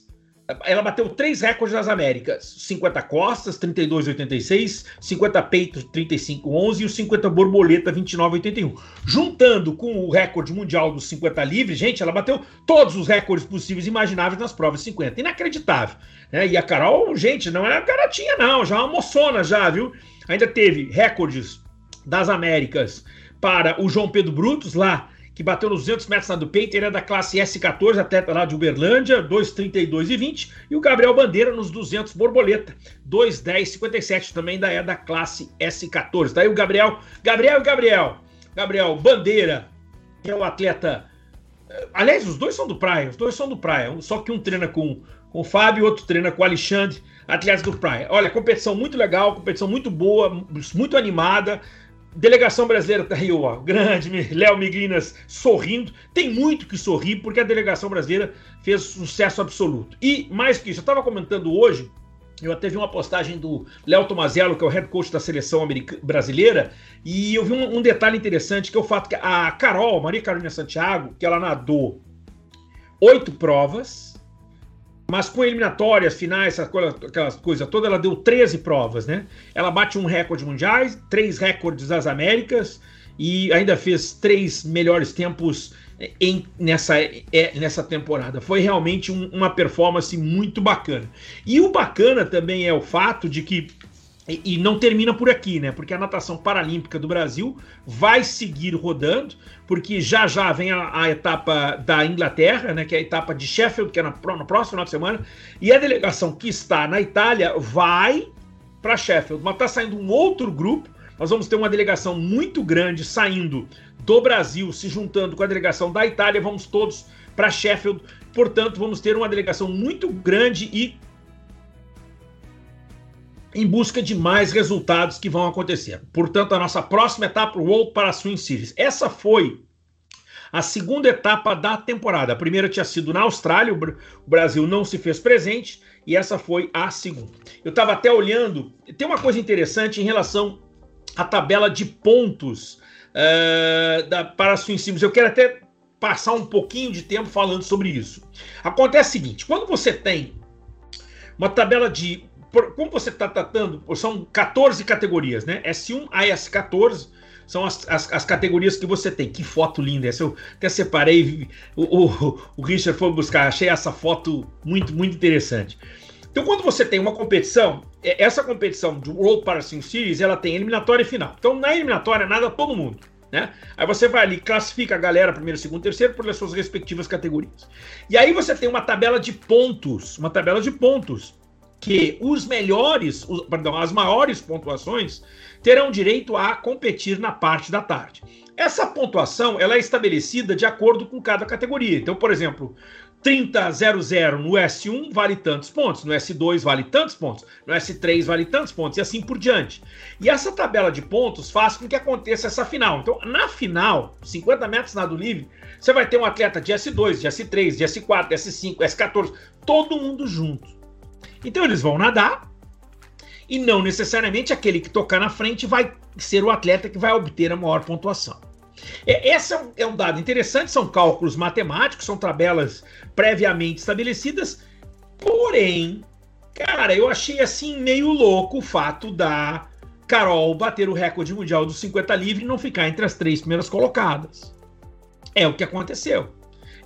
ela bateu três recordes das Américas: 50 costas, 32,86, 50 peitos, 35,11 e o 50 borboleta, 29,81. Juntando com o recorde mundial dos 50 livres, gente, ela bateu todos os recordes possíveis e imagináveis nas provas 50. Inacreditável. Né? E a Carol, gente, não é garotinha, não, já é uma moçona, já, viu? Ainda teve recordes das Américas para o João Pedro Brutos, lá que bateu nos 200 metros na do peito, ele é da classe S14, atleta lá de Uberlândia, 2,32 e 20, e o Gabriel Bandeira nos 200 borboleta, 2,10,57, também da é da classe S14. Tá aí o Gabriel, Gabriel e Gabriel, Gabriel Bandeira, que é o atleta, eh, aliás, os dois são do Praia, os dois são do Praia, só que um treina com, com o Fábio, outro treina com o Alexandre, atletas do Praia. Olha, competição muito legal, competição muito boa, muito animada, Delegação brasileira tá aí, ó, grande, Léo Miglinas sorrindo. Tem muito que sorrir, porque a delegação brasileira fez sucesso absoluto. E, mais que isso, eu estava comentando hoje, eu até vi uma postagem do Léo Tomazello, que é o head coach da seleção brasileira, e eu vi um, um, detalhe interessante, que é o fato que a Carol, Maria Carolina Santiago, que ela nadou oito provas, mas com eliminatórias, finais, aquelas coisas todas, ela deu 13 provas, né? Ela bate um recorde mundial, três recordes das Américas e ainda fez três melhores tempos em, nessa, é, nessa temporada. Foi realmente um, uma performance muito bacana. E o bacana também é o fato de que e, não termina por aqui, né? Porque a natação paralímpica do Brasil vai seguir rodando, porque já já vem a, a etapa da Inglaterra, né? Que é a etapa de Sheffield, que é na, no próximo final de semana, e a delegação que está na Itália vai para Sheffield, mas está saindo um outro grupo. Nós vamos ter uma delegação muito grande saindo do Brasil, se juntando com a delegação da Itália, vamos todos para Sheffield. Portanto, vamos ter uma delegação muito grande e em busca de mais resultados que vão acontecer. Portanto, a nossa próxima etapa, o World para Swing Series. Essa foi a segunda etapa da temporada. A primeira tinha sido na Austrália, o Brasil não se fez presente, e essa foi a segunda. Eu estava até olhando, tem uma coisa interessante em relação à tabela de pontos uh, da, para a Swing Series. Eu quero até passar um pouquinho de tempo falando sobre isso. Acontece o seguinte: quando você tem uma tabela de como você está tratando, são 14 categorias, né? S1 a S14 são as, as, as, categorias que você tem. Que foto linda essa! Eu até separei, o, o, o Richard foi buscar, achei essa foto muito, muito interessante. Então, quando você tem uma competição, é, essa competição do World Parasim Series, ela tem eliminatória e final. Então, na eliminatória, nada todo mundo. Né? Aí você vai ali, classifica a galera, primeiro, segundo, terceiro, por suas respectivas categorias. E aí você tem uma tabela de pontos, uma tabela de pontos que os melhores, os, perdão, as maiores pontuações terão direito a competir na parte da tarde. Essa pontuação ela é estabelecida de acordo com cada categoria. Então, por exemplo, 30.00 no S1 vale tantos pontos, no S2 vale tantos pontos, no S3 vale tantos pontos e assim por diante. E essa tabela de pontos faz com que aconteça essa final. Então, na final, 50 metros nado livre, você vai ter um atleta de S2, de S3, de S4, de S5, S14, todo mundo junto. Então eles vão nadar e não necessariamente aquele que tocar na frente vai ser o atleta que vai obter a maior pontuação. Esse é um, é um dado interessante, são cálculos matemáticos, são tabelas previamente estabelecidas, porém, cara, eu achei assim meio louco o fato da Carol bater o recorde mundial dos 50 livre e não ficar entre as três primeiras colocadas. É o que aconteceu.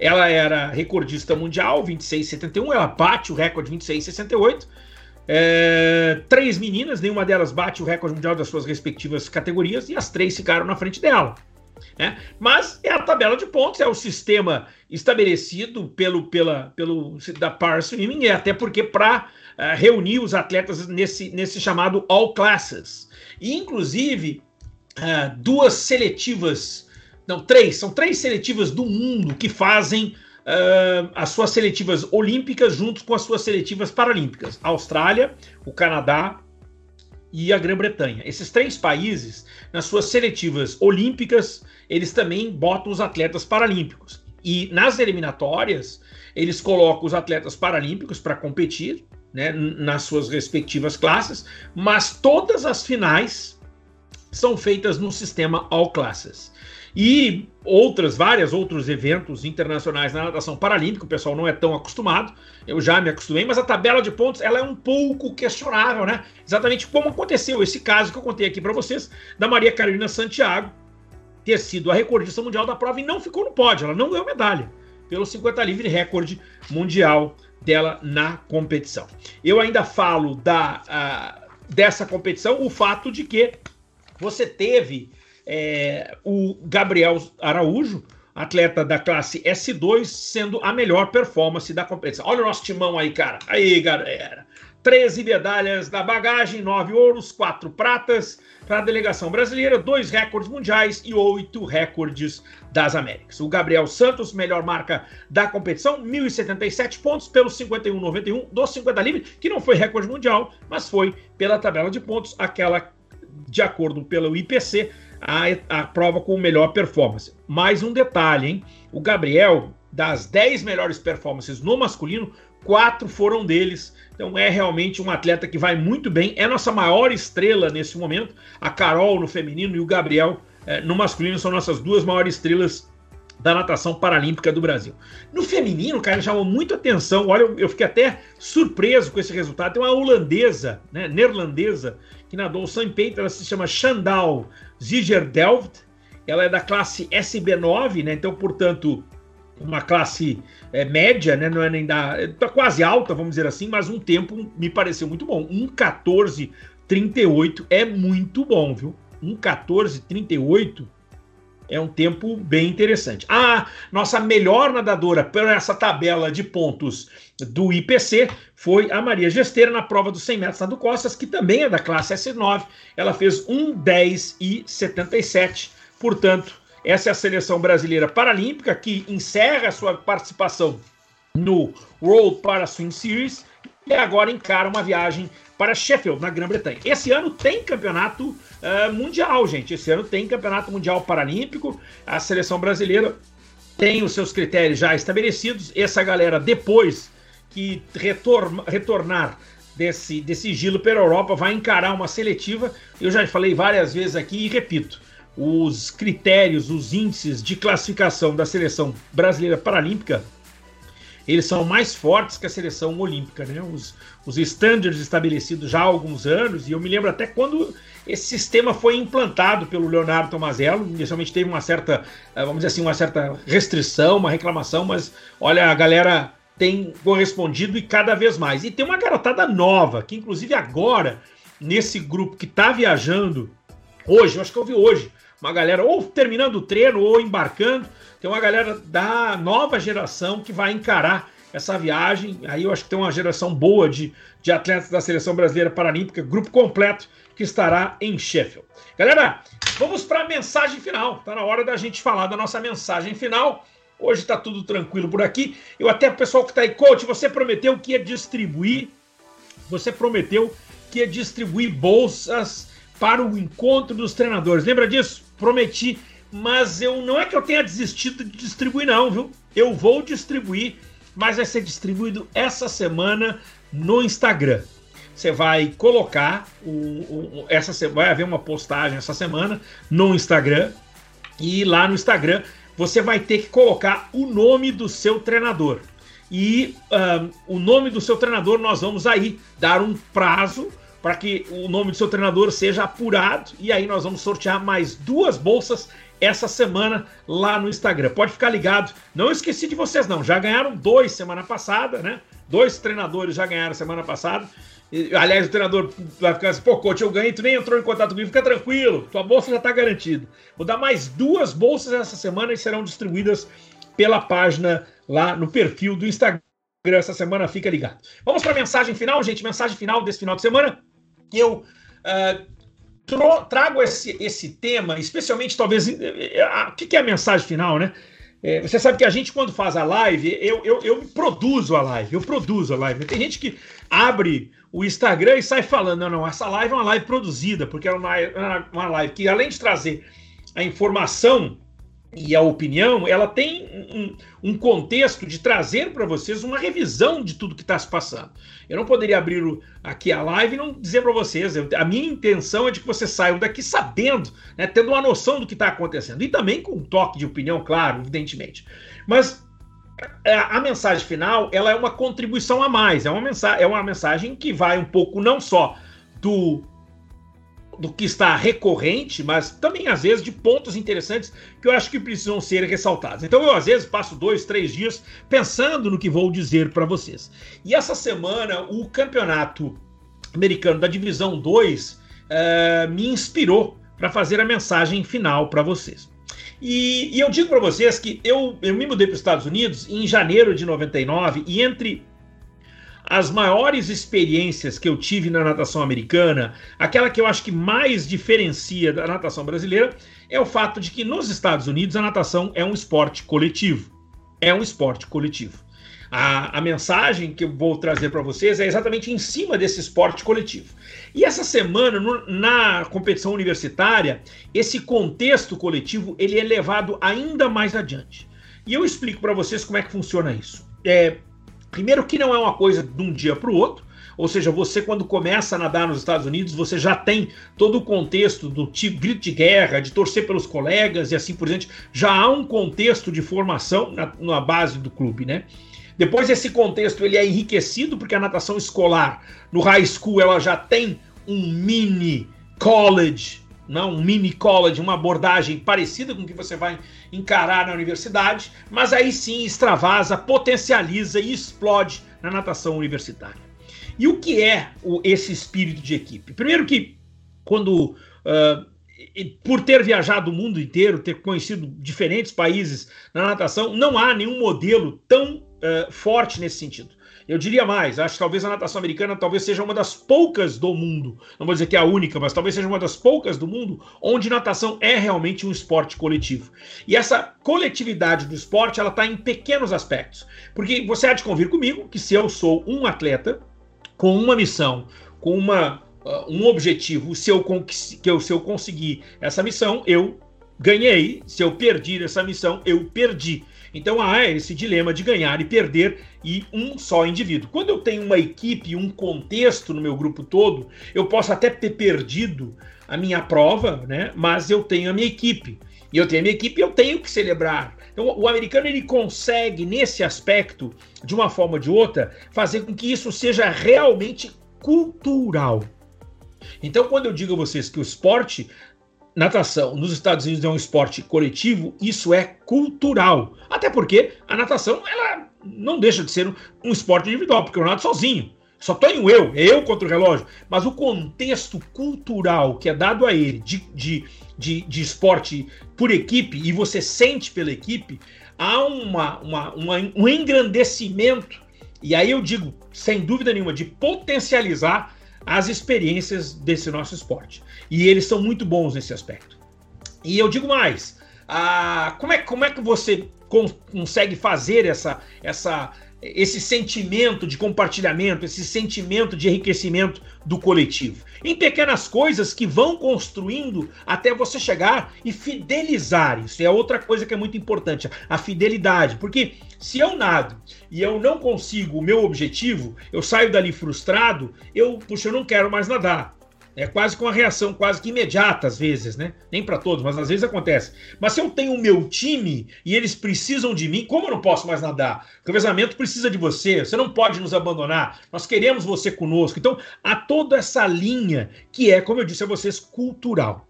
Ela era recordista mundial, 26,71. Ela bate o recorde 26,68. É, três meninas, nenhuma delas bate o recorde mundial das suas respectivas categorias e as três ficaram na frente dela. Né? Mas é a tabela de pontos, é o sistema estabelecido pelo, pela, pelo da Power Swimming, e até porque para uh, eh, reunir os atletas nesse, nesse chamado All Classes. E, inclusive, uh, duas seletivas, não, três, são três seletivas do mundo que fazem uh, as suas seletivas olímpicas junto com as suas seletivas paralímpicas: a Austrália, o Canadá e a Grã-Bretanha. Esses três países, nas suas seletivas olímpicas, eles também botam os atletas paralímpicos. E nas eliminatórias, eles colocam os atletas paralímpicos para competir, né, nas suas respectivas classes, mas todas as finais são feitas no sistema All Classes. E outras, várias outros eventos internacionais na natação paralímpica, o pessoal não é tão acostumado, eu já me acostumei, mas a tabela de pontos ela é um pouco questionável, né? Exatamente como aconteceu esse caso que eu contei aqui para vocês, da Maria Carolina Santiago ter sido a recordista mundial da prova e não ficou no pódio, ela não ganhou medalha pelo 50 livre recorde mundial dela na competição. Eu ainda falo da, uh, dessa competição, o fato de que você teve é, o Gabriel Araújo, atleta da classe S2, sendo a melhor performance da competição. Olha o nosso timão aí, cara. Aí, galera. 13 medalhas da bagagem, 9 ouros, 4 pratas para a delegação brasileira, 2 recordes mundiais e 8 recordes das Américas. O Gabriel Santos, melhor marca da competição, 1.077 pontos pelo 51,91 do 50 livre, que não foi recorde mundial, mas foi pela tabela de pontos, aquela de acordo pelo IPC, a, a prova com melhor performance. Mais um detalhe, hein? O Gabriel, das 10 melhores performances no masculino, quatro foram deles. Então é realmente um atleta que vai muito bem. É nossa maior estrela nesse momento. A Carol no feminino e o Gabriel eh, no masculino são nossas duas maiores estrelas da natação paralímpica do Brasil. No feminino, cara, chamou muito atenção. Olha, eu, eu fiquei até surpreso com esse resultado. Tem uma holandesa, né, neerlandesa, que nadou o 100 peito, ela se chama Chandal Zigerdelft. Ela é da classe SB9, né? Então, portanto, uma classe é, média, né? Não é nem da. Tá quase alta, vamos dizer assim, mas um tempo me pareceu muito bom. Um 14,38 é muito bom, viu? Um 14,38 é um tempo bem interessante. A nossa melhor nadadora por essa tabela de pontos do IPC foi a Maria Gesteira na prova dos 100 metros nado costas, que também é da classe S9. Ela fez 1,10 e 77. Portanto, essa é a seleção brasileira paralímpica que encerra sua participação no World Para Swim Series e agora encara uma viagem para Sheffield, na Grã-Bretanha. Esse ano tem campeonato uh, mundial, gente. Esse ano tem campeonato mundial paralímpico. A seleção brasileira tem os seus critérios já estabelecidos. Essa galera, depois que retor retornar desse, desse giro pela Europa, vai encarar uma seletiva. Eu já falei várias vezes aqui e repito. Os critérios, os índices de classificação da seleção brasileira paralímpica eles são mais fortes que a seleção olímpica, né? Os, os standards estabelecidos já há alguns anos, e eu me lembro até quando esse sistema foi implantado pelo Leonardo Tomazello, inicialmente teve uma certa, eh, vamos dizer assim, uma certa restrição, uma reclamação, mas olha, a galera tem correspondido e cada vez mais. E tem uma garotada nova, que inclusive agora, nesse grupo que está viajando, hoje, eu acho que eu vi hoje, uma galera ou terminando o treino ou embarcando, tem uma galera da nova geração que vai encarar essa viagem. Aí eu acho que tem uma geração boa de, de atletas da seleção brasileira paralímpica, grupo completo que estará em Sheffield. Galera, vamos para a mensagem final. Está na hora da gente falar da nossa mensagem final. Hoje está tudo tranquilo por aqui. Eu até o pessoal que está aí, coach, você prometeu que ia distribuir, você prometeu que ia distribuir bolsas para o encontro dos treinadores. Lembra disso? Prometi mas eu não é que eu tenha desistido de distribuir, não, viu? Eu vou distribuir, mas vai ser distribuído essa semana no Instagram. Você vai colocar o, o, essa vai haver uma postagem essa semana no Instagram e lá no Instagram você vai ter que colocar o nome do seu treinador. E um, o nome do seu treinador nós vamos aí dar um prazo para que o nome do seu treinador seja apurado e aí nós vamos sortear mais duas bolsas essa semana lá no Instagram. Pode ficar ligado. Não esqueci de vocês, não. Já ganharam dois semana passada, né? Dois treinadores já ganharam semana passada. Aliás, o treinador vai ficar assim, pô, coach, eu ganhei, tu nem entrou em contato comigo, fica tranquilo, tua bolsa já está garantida. Vou dar mais duas bolsas essa semana e serão distribuídas pela página lá no perfil do Instagram. Essa semana fica ligado. Vamos para a mensagem final, gente. Mensagem final desse final de semana. Eu uh, trago esse, esse tema, especialmente talvez. Uh, o que, que é a mensagem final, né? É, você sabe que a gente, quando faz a live, eu, eu, eu produzo a live, eu produzo a live. Tem gente que abre o Instagram e sai falando: não, não, essa live é uma live produzida, porque é uma, uma live que, além de trazer a informação e a opinião, ela tem um, um contexto de trazer para vocês uma revisão de tudo que está se passando. Eu não poderia abrir aqui a live e não dizer para vocês. Eu, a minha intenção é de que vocês saiam daqui sabendo, né, tendo uma noção do que está acontecendo. E também com um toque de opinião, claro, evidentemente. Mas é, a mensagem final ela é uma contribuição a mais. É uma, mensagem, é uma mensagem que vai um pouco não só do do que está recorrente, mas também às vezes de pontos interessantes que eu acho que precisam ser ressaltados. Então eu às vezes passo dois, três dias pensando no que vou dizer para vocês. E essa semana o campeonato americano da divisão 2 uh, eh, me inspirou para fazer a mensagem final para vocês. E, e, eu digo para vocês que eu, eu me mudei para os Estados Unidos em janeiro de 99 e entre as maiores experiências que eu tive na natação americana, aquela que eu acho que mais diferencia da natação brasileira, é o fato de que nos Estados Unidos a natação é um esporte coletivo. É um esporte coletivo. A, a mensagem que eu vou trazer para vocês é exatamente em cima desse esporte coletivo. E essa semana, no, na competição universitária, esse contexto coletivo ele é levado ainda mais adiante. E eu explico para vocês como é que funciona isso. É, Primeiro que não é uma coisa de um dia para o outro, ou seja, você quando começa a nadar nos Estados Unidos, você já tem todo o contexto do tipo grito de guerra, de torcer pelos colegas e assim por diante. Já há um contexto de formação na, na base do clube, né? Depois esse contexto ele é enriquecido porque a natação escolar no high school ela já tem um mini college não, um mini college, uma abordagem parecida com o que você vai encarar na universidade, mas aí sim extravasa, potencializa e explode na natação universitária. E o que é o, esse espírito de equipe? Primeiro que quando uh, por ter viajado o mundo inteiro, ter conhecido diferentes países na natação, não há nenhum modelo tão uh, forte nesse sentido. Eu diria mais, acho que talvez a natação americana talvez seja uma das poucas do mundo, não vou dizer que é a única, mas talvez seja uma das poucas do mundo onde natação é realmente um esporte coletivo. E essa coletividade do esporte, ela está em pequenos aspectos. Porque você há de convir comigo que se eu sou um atleta com uma missão, com uma, uh, um objetivo, se eu, que eu, se eu conseguir essa missão, eu ganhei. Se eu perdi essa missão, eu perdi. Então há esse dilema de ganhar e perder e um só indivíduo. Quando eu tenho uma equipe, um contexto no meu grupo todo, eu posso até ter perdido a minha prova, né? Mas eu tenho a minha equipe. E eu tenho a minha equipe eu tenho que celebrar. Então, o americano ele consegue, nesse aspecto, de uma forma ou de outra, fazer com que isso seja realmente cultural. Então, quando eu digo a vocês que o esporte natação nos Estados Unidos é um esporte coletivo, isso é cultural. Até porque a natação ela não deixa de ser um, esporte individual, porque eu nado sozinho. Só tenho eu, é eu contra o relógio. Mas o contexto cultural que é dado a ele de, de, de, de esporte por equipe, e você sente pela equipe, há uma, uma, uma, um engrandecimento. E aí eu digo, sem dúvida nenhuma, de potencializar as experiências desse nosso esporte. E eles são muito bons nesse aspecto. E eu digo mais, ah, como, é, como é que você consegue fazer essa, essa, esse sentimento de compartilhamento, esse sentimento de enriquecimento do coletivo. Em pequenas coisas que vão construindo até você chegar e fidelizar. Isso é outra coisa que é muito importante, a fidelidade. Porque se eu nado e eu não consigo o meu objetivo, eu saio dali frustrado, eu, puxa, eu não quero mais nadar. É quase com uma reação quase que imediata, às vezes, né? Nem para todos, mas às vezes acontece. Mas se eu tenho o meu time e eles precisam de mim, como eu não posso mais nadar? O casamento precisa de você, você não pode nos abandonar, nós queremos você conosco. Então, há toda essa linha que é, como eu disse a vocês, cultural.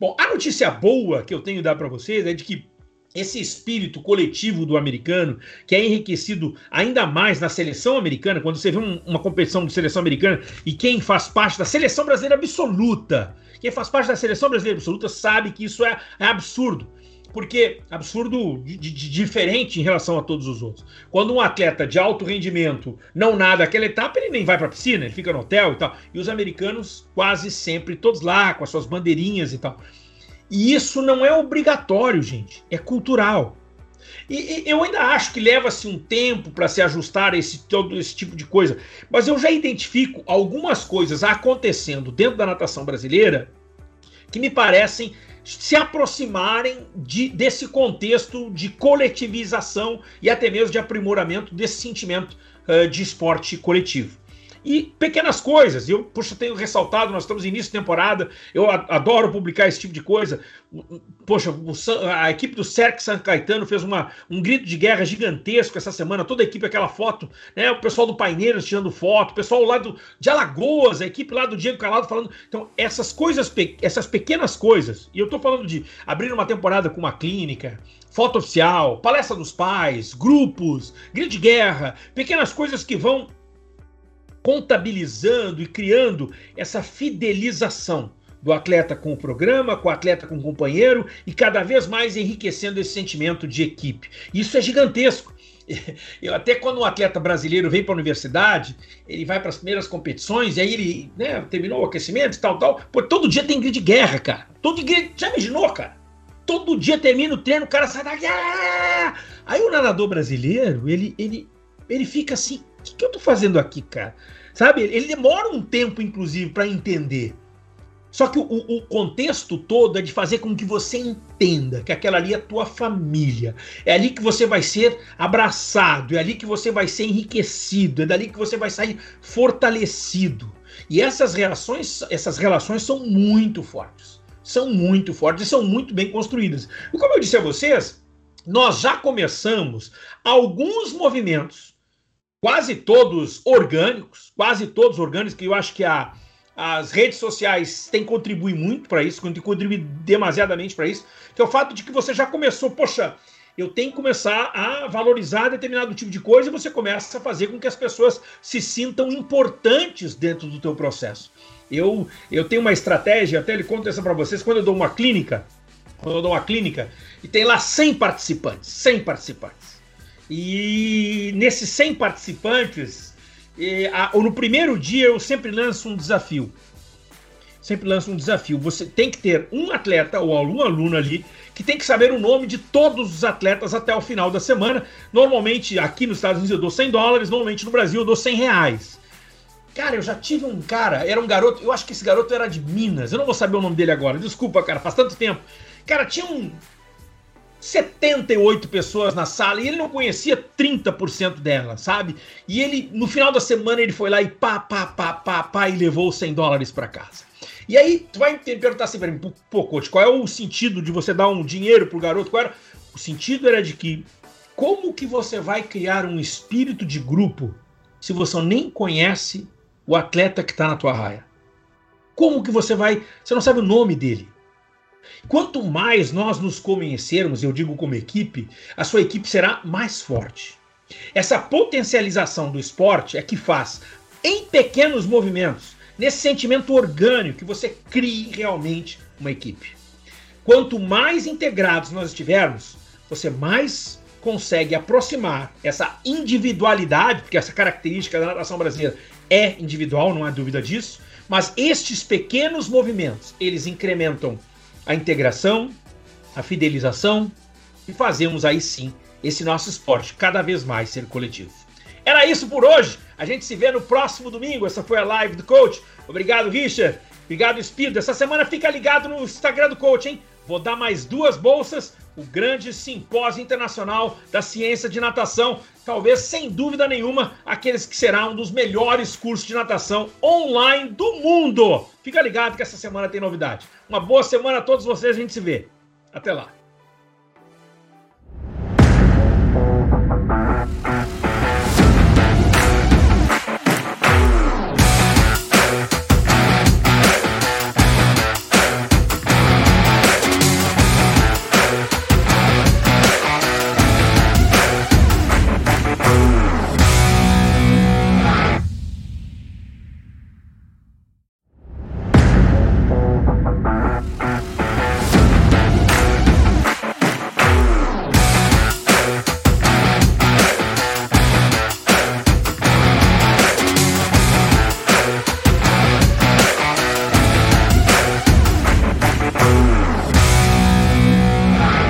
Bom, a notícia boa que eu tenho dar para vocês é de que esse espírito coletivo do americano, que é enriquecido ainda mais na seleção americana, quando você vê um, uma competição de seleção americana e quem faz parte da seleção brasileira absoluta, quem faz parte da seleção brasileira absoluta sabe que isso é, é absurdo. Porque absurdo de, de, diferente em relação a todos os outros. Quando um atleta de alto rendimento não nada aquela etapa, ele nem vai para a piscina, ele fica no hotel e tal. E os americanos quase sempre todos lá com as suas bandeirinhas e tal. E isso não é obrigatório, gente, é cultural. E, e eu ainda acho que leva-se um tempo para se ajustar a esse, todo esse tipo de coisa, mas eu já identifico algumas coisas acontecendo dentro da natação brasileira que me parecem se aproximarem de, desse contexto de coletivização e até mesmo de aprimoramento desse sentimento uh, de esporte coletivo. E pequenas coisas, eu, puxa, tenho ressaltado, nós estamos início de temporada, eu adoro publicar esse tipo de coisa. Poxa, a equipe do Cerc San Caetano fez uma, um grito de guerra gigantesco essa semana, toda a equipe, aquela foto, né? O pessoal do Paineiros tirando foto, o pessoal lá do, de Alagoas, a equipe lá do Diego Calado falando. Então, essas coisas, essas pequenas coisas, e eu estou falando de abrir uma temporada com uma clínica, foto oficial, palestra dos pais, grupos, grito de guerra, pequenas coisas que vão contabilizando e criando essa fidelização do atleta com o programa, com o atleta com o companheiro e cada vez mais enriquecendo esse sentimento de equipe. Isso é gigantesco. Eu, até quando um atleta brasileiro vem para a universidade, ele vai para as primeiras competições, e aí ele né, terminou o aquecimento e tal, tal. Pô, todo dia tem grito de guerra, cara. Todo dia. Já imaginou, cara? Todo dia termina o treino, o cara sai da guerra. Aí o nadador brasileiro, ele, ele, ele fica assim: o que, que eu tô fazendo aqui, cara? Sabe? Ele demora um tempo, inclusive, para entender. Só que o, o, contexto todo é de fazer com que você entenda que aquela ali é a tua família. É ali que você vai ser abraçado, é ali que você vai ser enriquecido, é dali que você vai sair fortalecido. E essas relações, essas relações são muito fortes. São muito fortes e são muito bem construídas. E como eu disse a vocês, nós já começamos alguns movimentos quase todos orgânicos, quase todos orgânicos, que eu acho que a, as redes sociais têm contribuído muito para isso, contribuído demasiadamente para isso, que é o fato de que você já começou, poxa, eu tenho que começar a valorizar determinado tipo de coisa e você começa a fazer com que as pessoas se sintam importantes dentro do teu processo. Eu, eu tenho uma estratégia, até ele conta essa para vocês, quando eu dou uma clínica, quando eu dou uma clínica, e tem lá 100 participantes, 100 participantes. E nesses 100 participantes, a, no primeiro dia eu sempre lanço um desafio. Sempre lanço um desafio. Você tem que ter um atleta ou algum aluno ali que tem que saber o nome de todos os atletas até o final da semana. Normalmente aqui nos Estados Unidos eu dou 100 dólares, normalmente no Brasil eu dou 100 reais. Cara, eu já tive um cara, era um garoto, eu acho que esse garoto era de Minas, eu não vou saber o nome dele agora, desculpa, cara, faz tanto tempo. Cara, tinha um, 78 pessoas na sala e ele não conhecia 30% delas, sabe? E ele, no final da semana, ele foi lá e pá, pá, pá, pá, pá, e levou 100 dólares para casa. E aí, tu vai perguntar assim pra mim, pô, coach, qual é o sentido de você dar um dinheiro pro garoto? Qual era? O sentido era de que, como que você vai criar um espírito de grupo se você nem conhece o atleta que tá na tua raia? Como que você vai. Você não sabe o nome dele. Quanto mais nós nos conhecermos, eu digo como equipe, a sua equipe será mais forte. Essa potencialização do esporte é que faz, em pequenos movimentos, nesse sentimento orgânico, que você crie realmente uma equipe. Quanto mais integrados nós estivermos, você mais consegue aproximar essa individualidade, porque essa característica da natação brasileira é individual, não há dúvida disso, mas estes pequenos movimentos, eles incrementam a integração, a fidelização e fazemos aí sim esse nosso esporte cada vez mais ser coletivo. Era isso por hoje. A gente se vê no próximo domingo. Essa foi a live do coach. Obrigado, Richard. Obrigado, Espírito. Essa semana fica ligado no Instagram do coach, hein? Vou dar mais duas bolsas. O grande simpósio internacional da ciência de natação. Talvez, sem dúvida nenhuma, aqueles que será um dos melhores cursos de natação online do mundo. Fica ligado que essa semana tem novidade. Uma boa semana a todos vocês. A gente se vê. Até lá.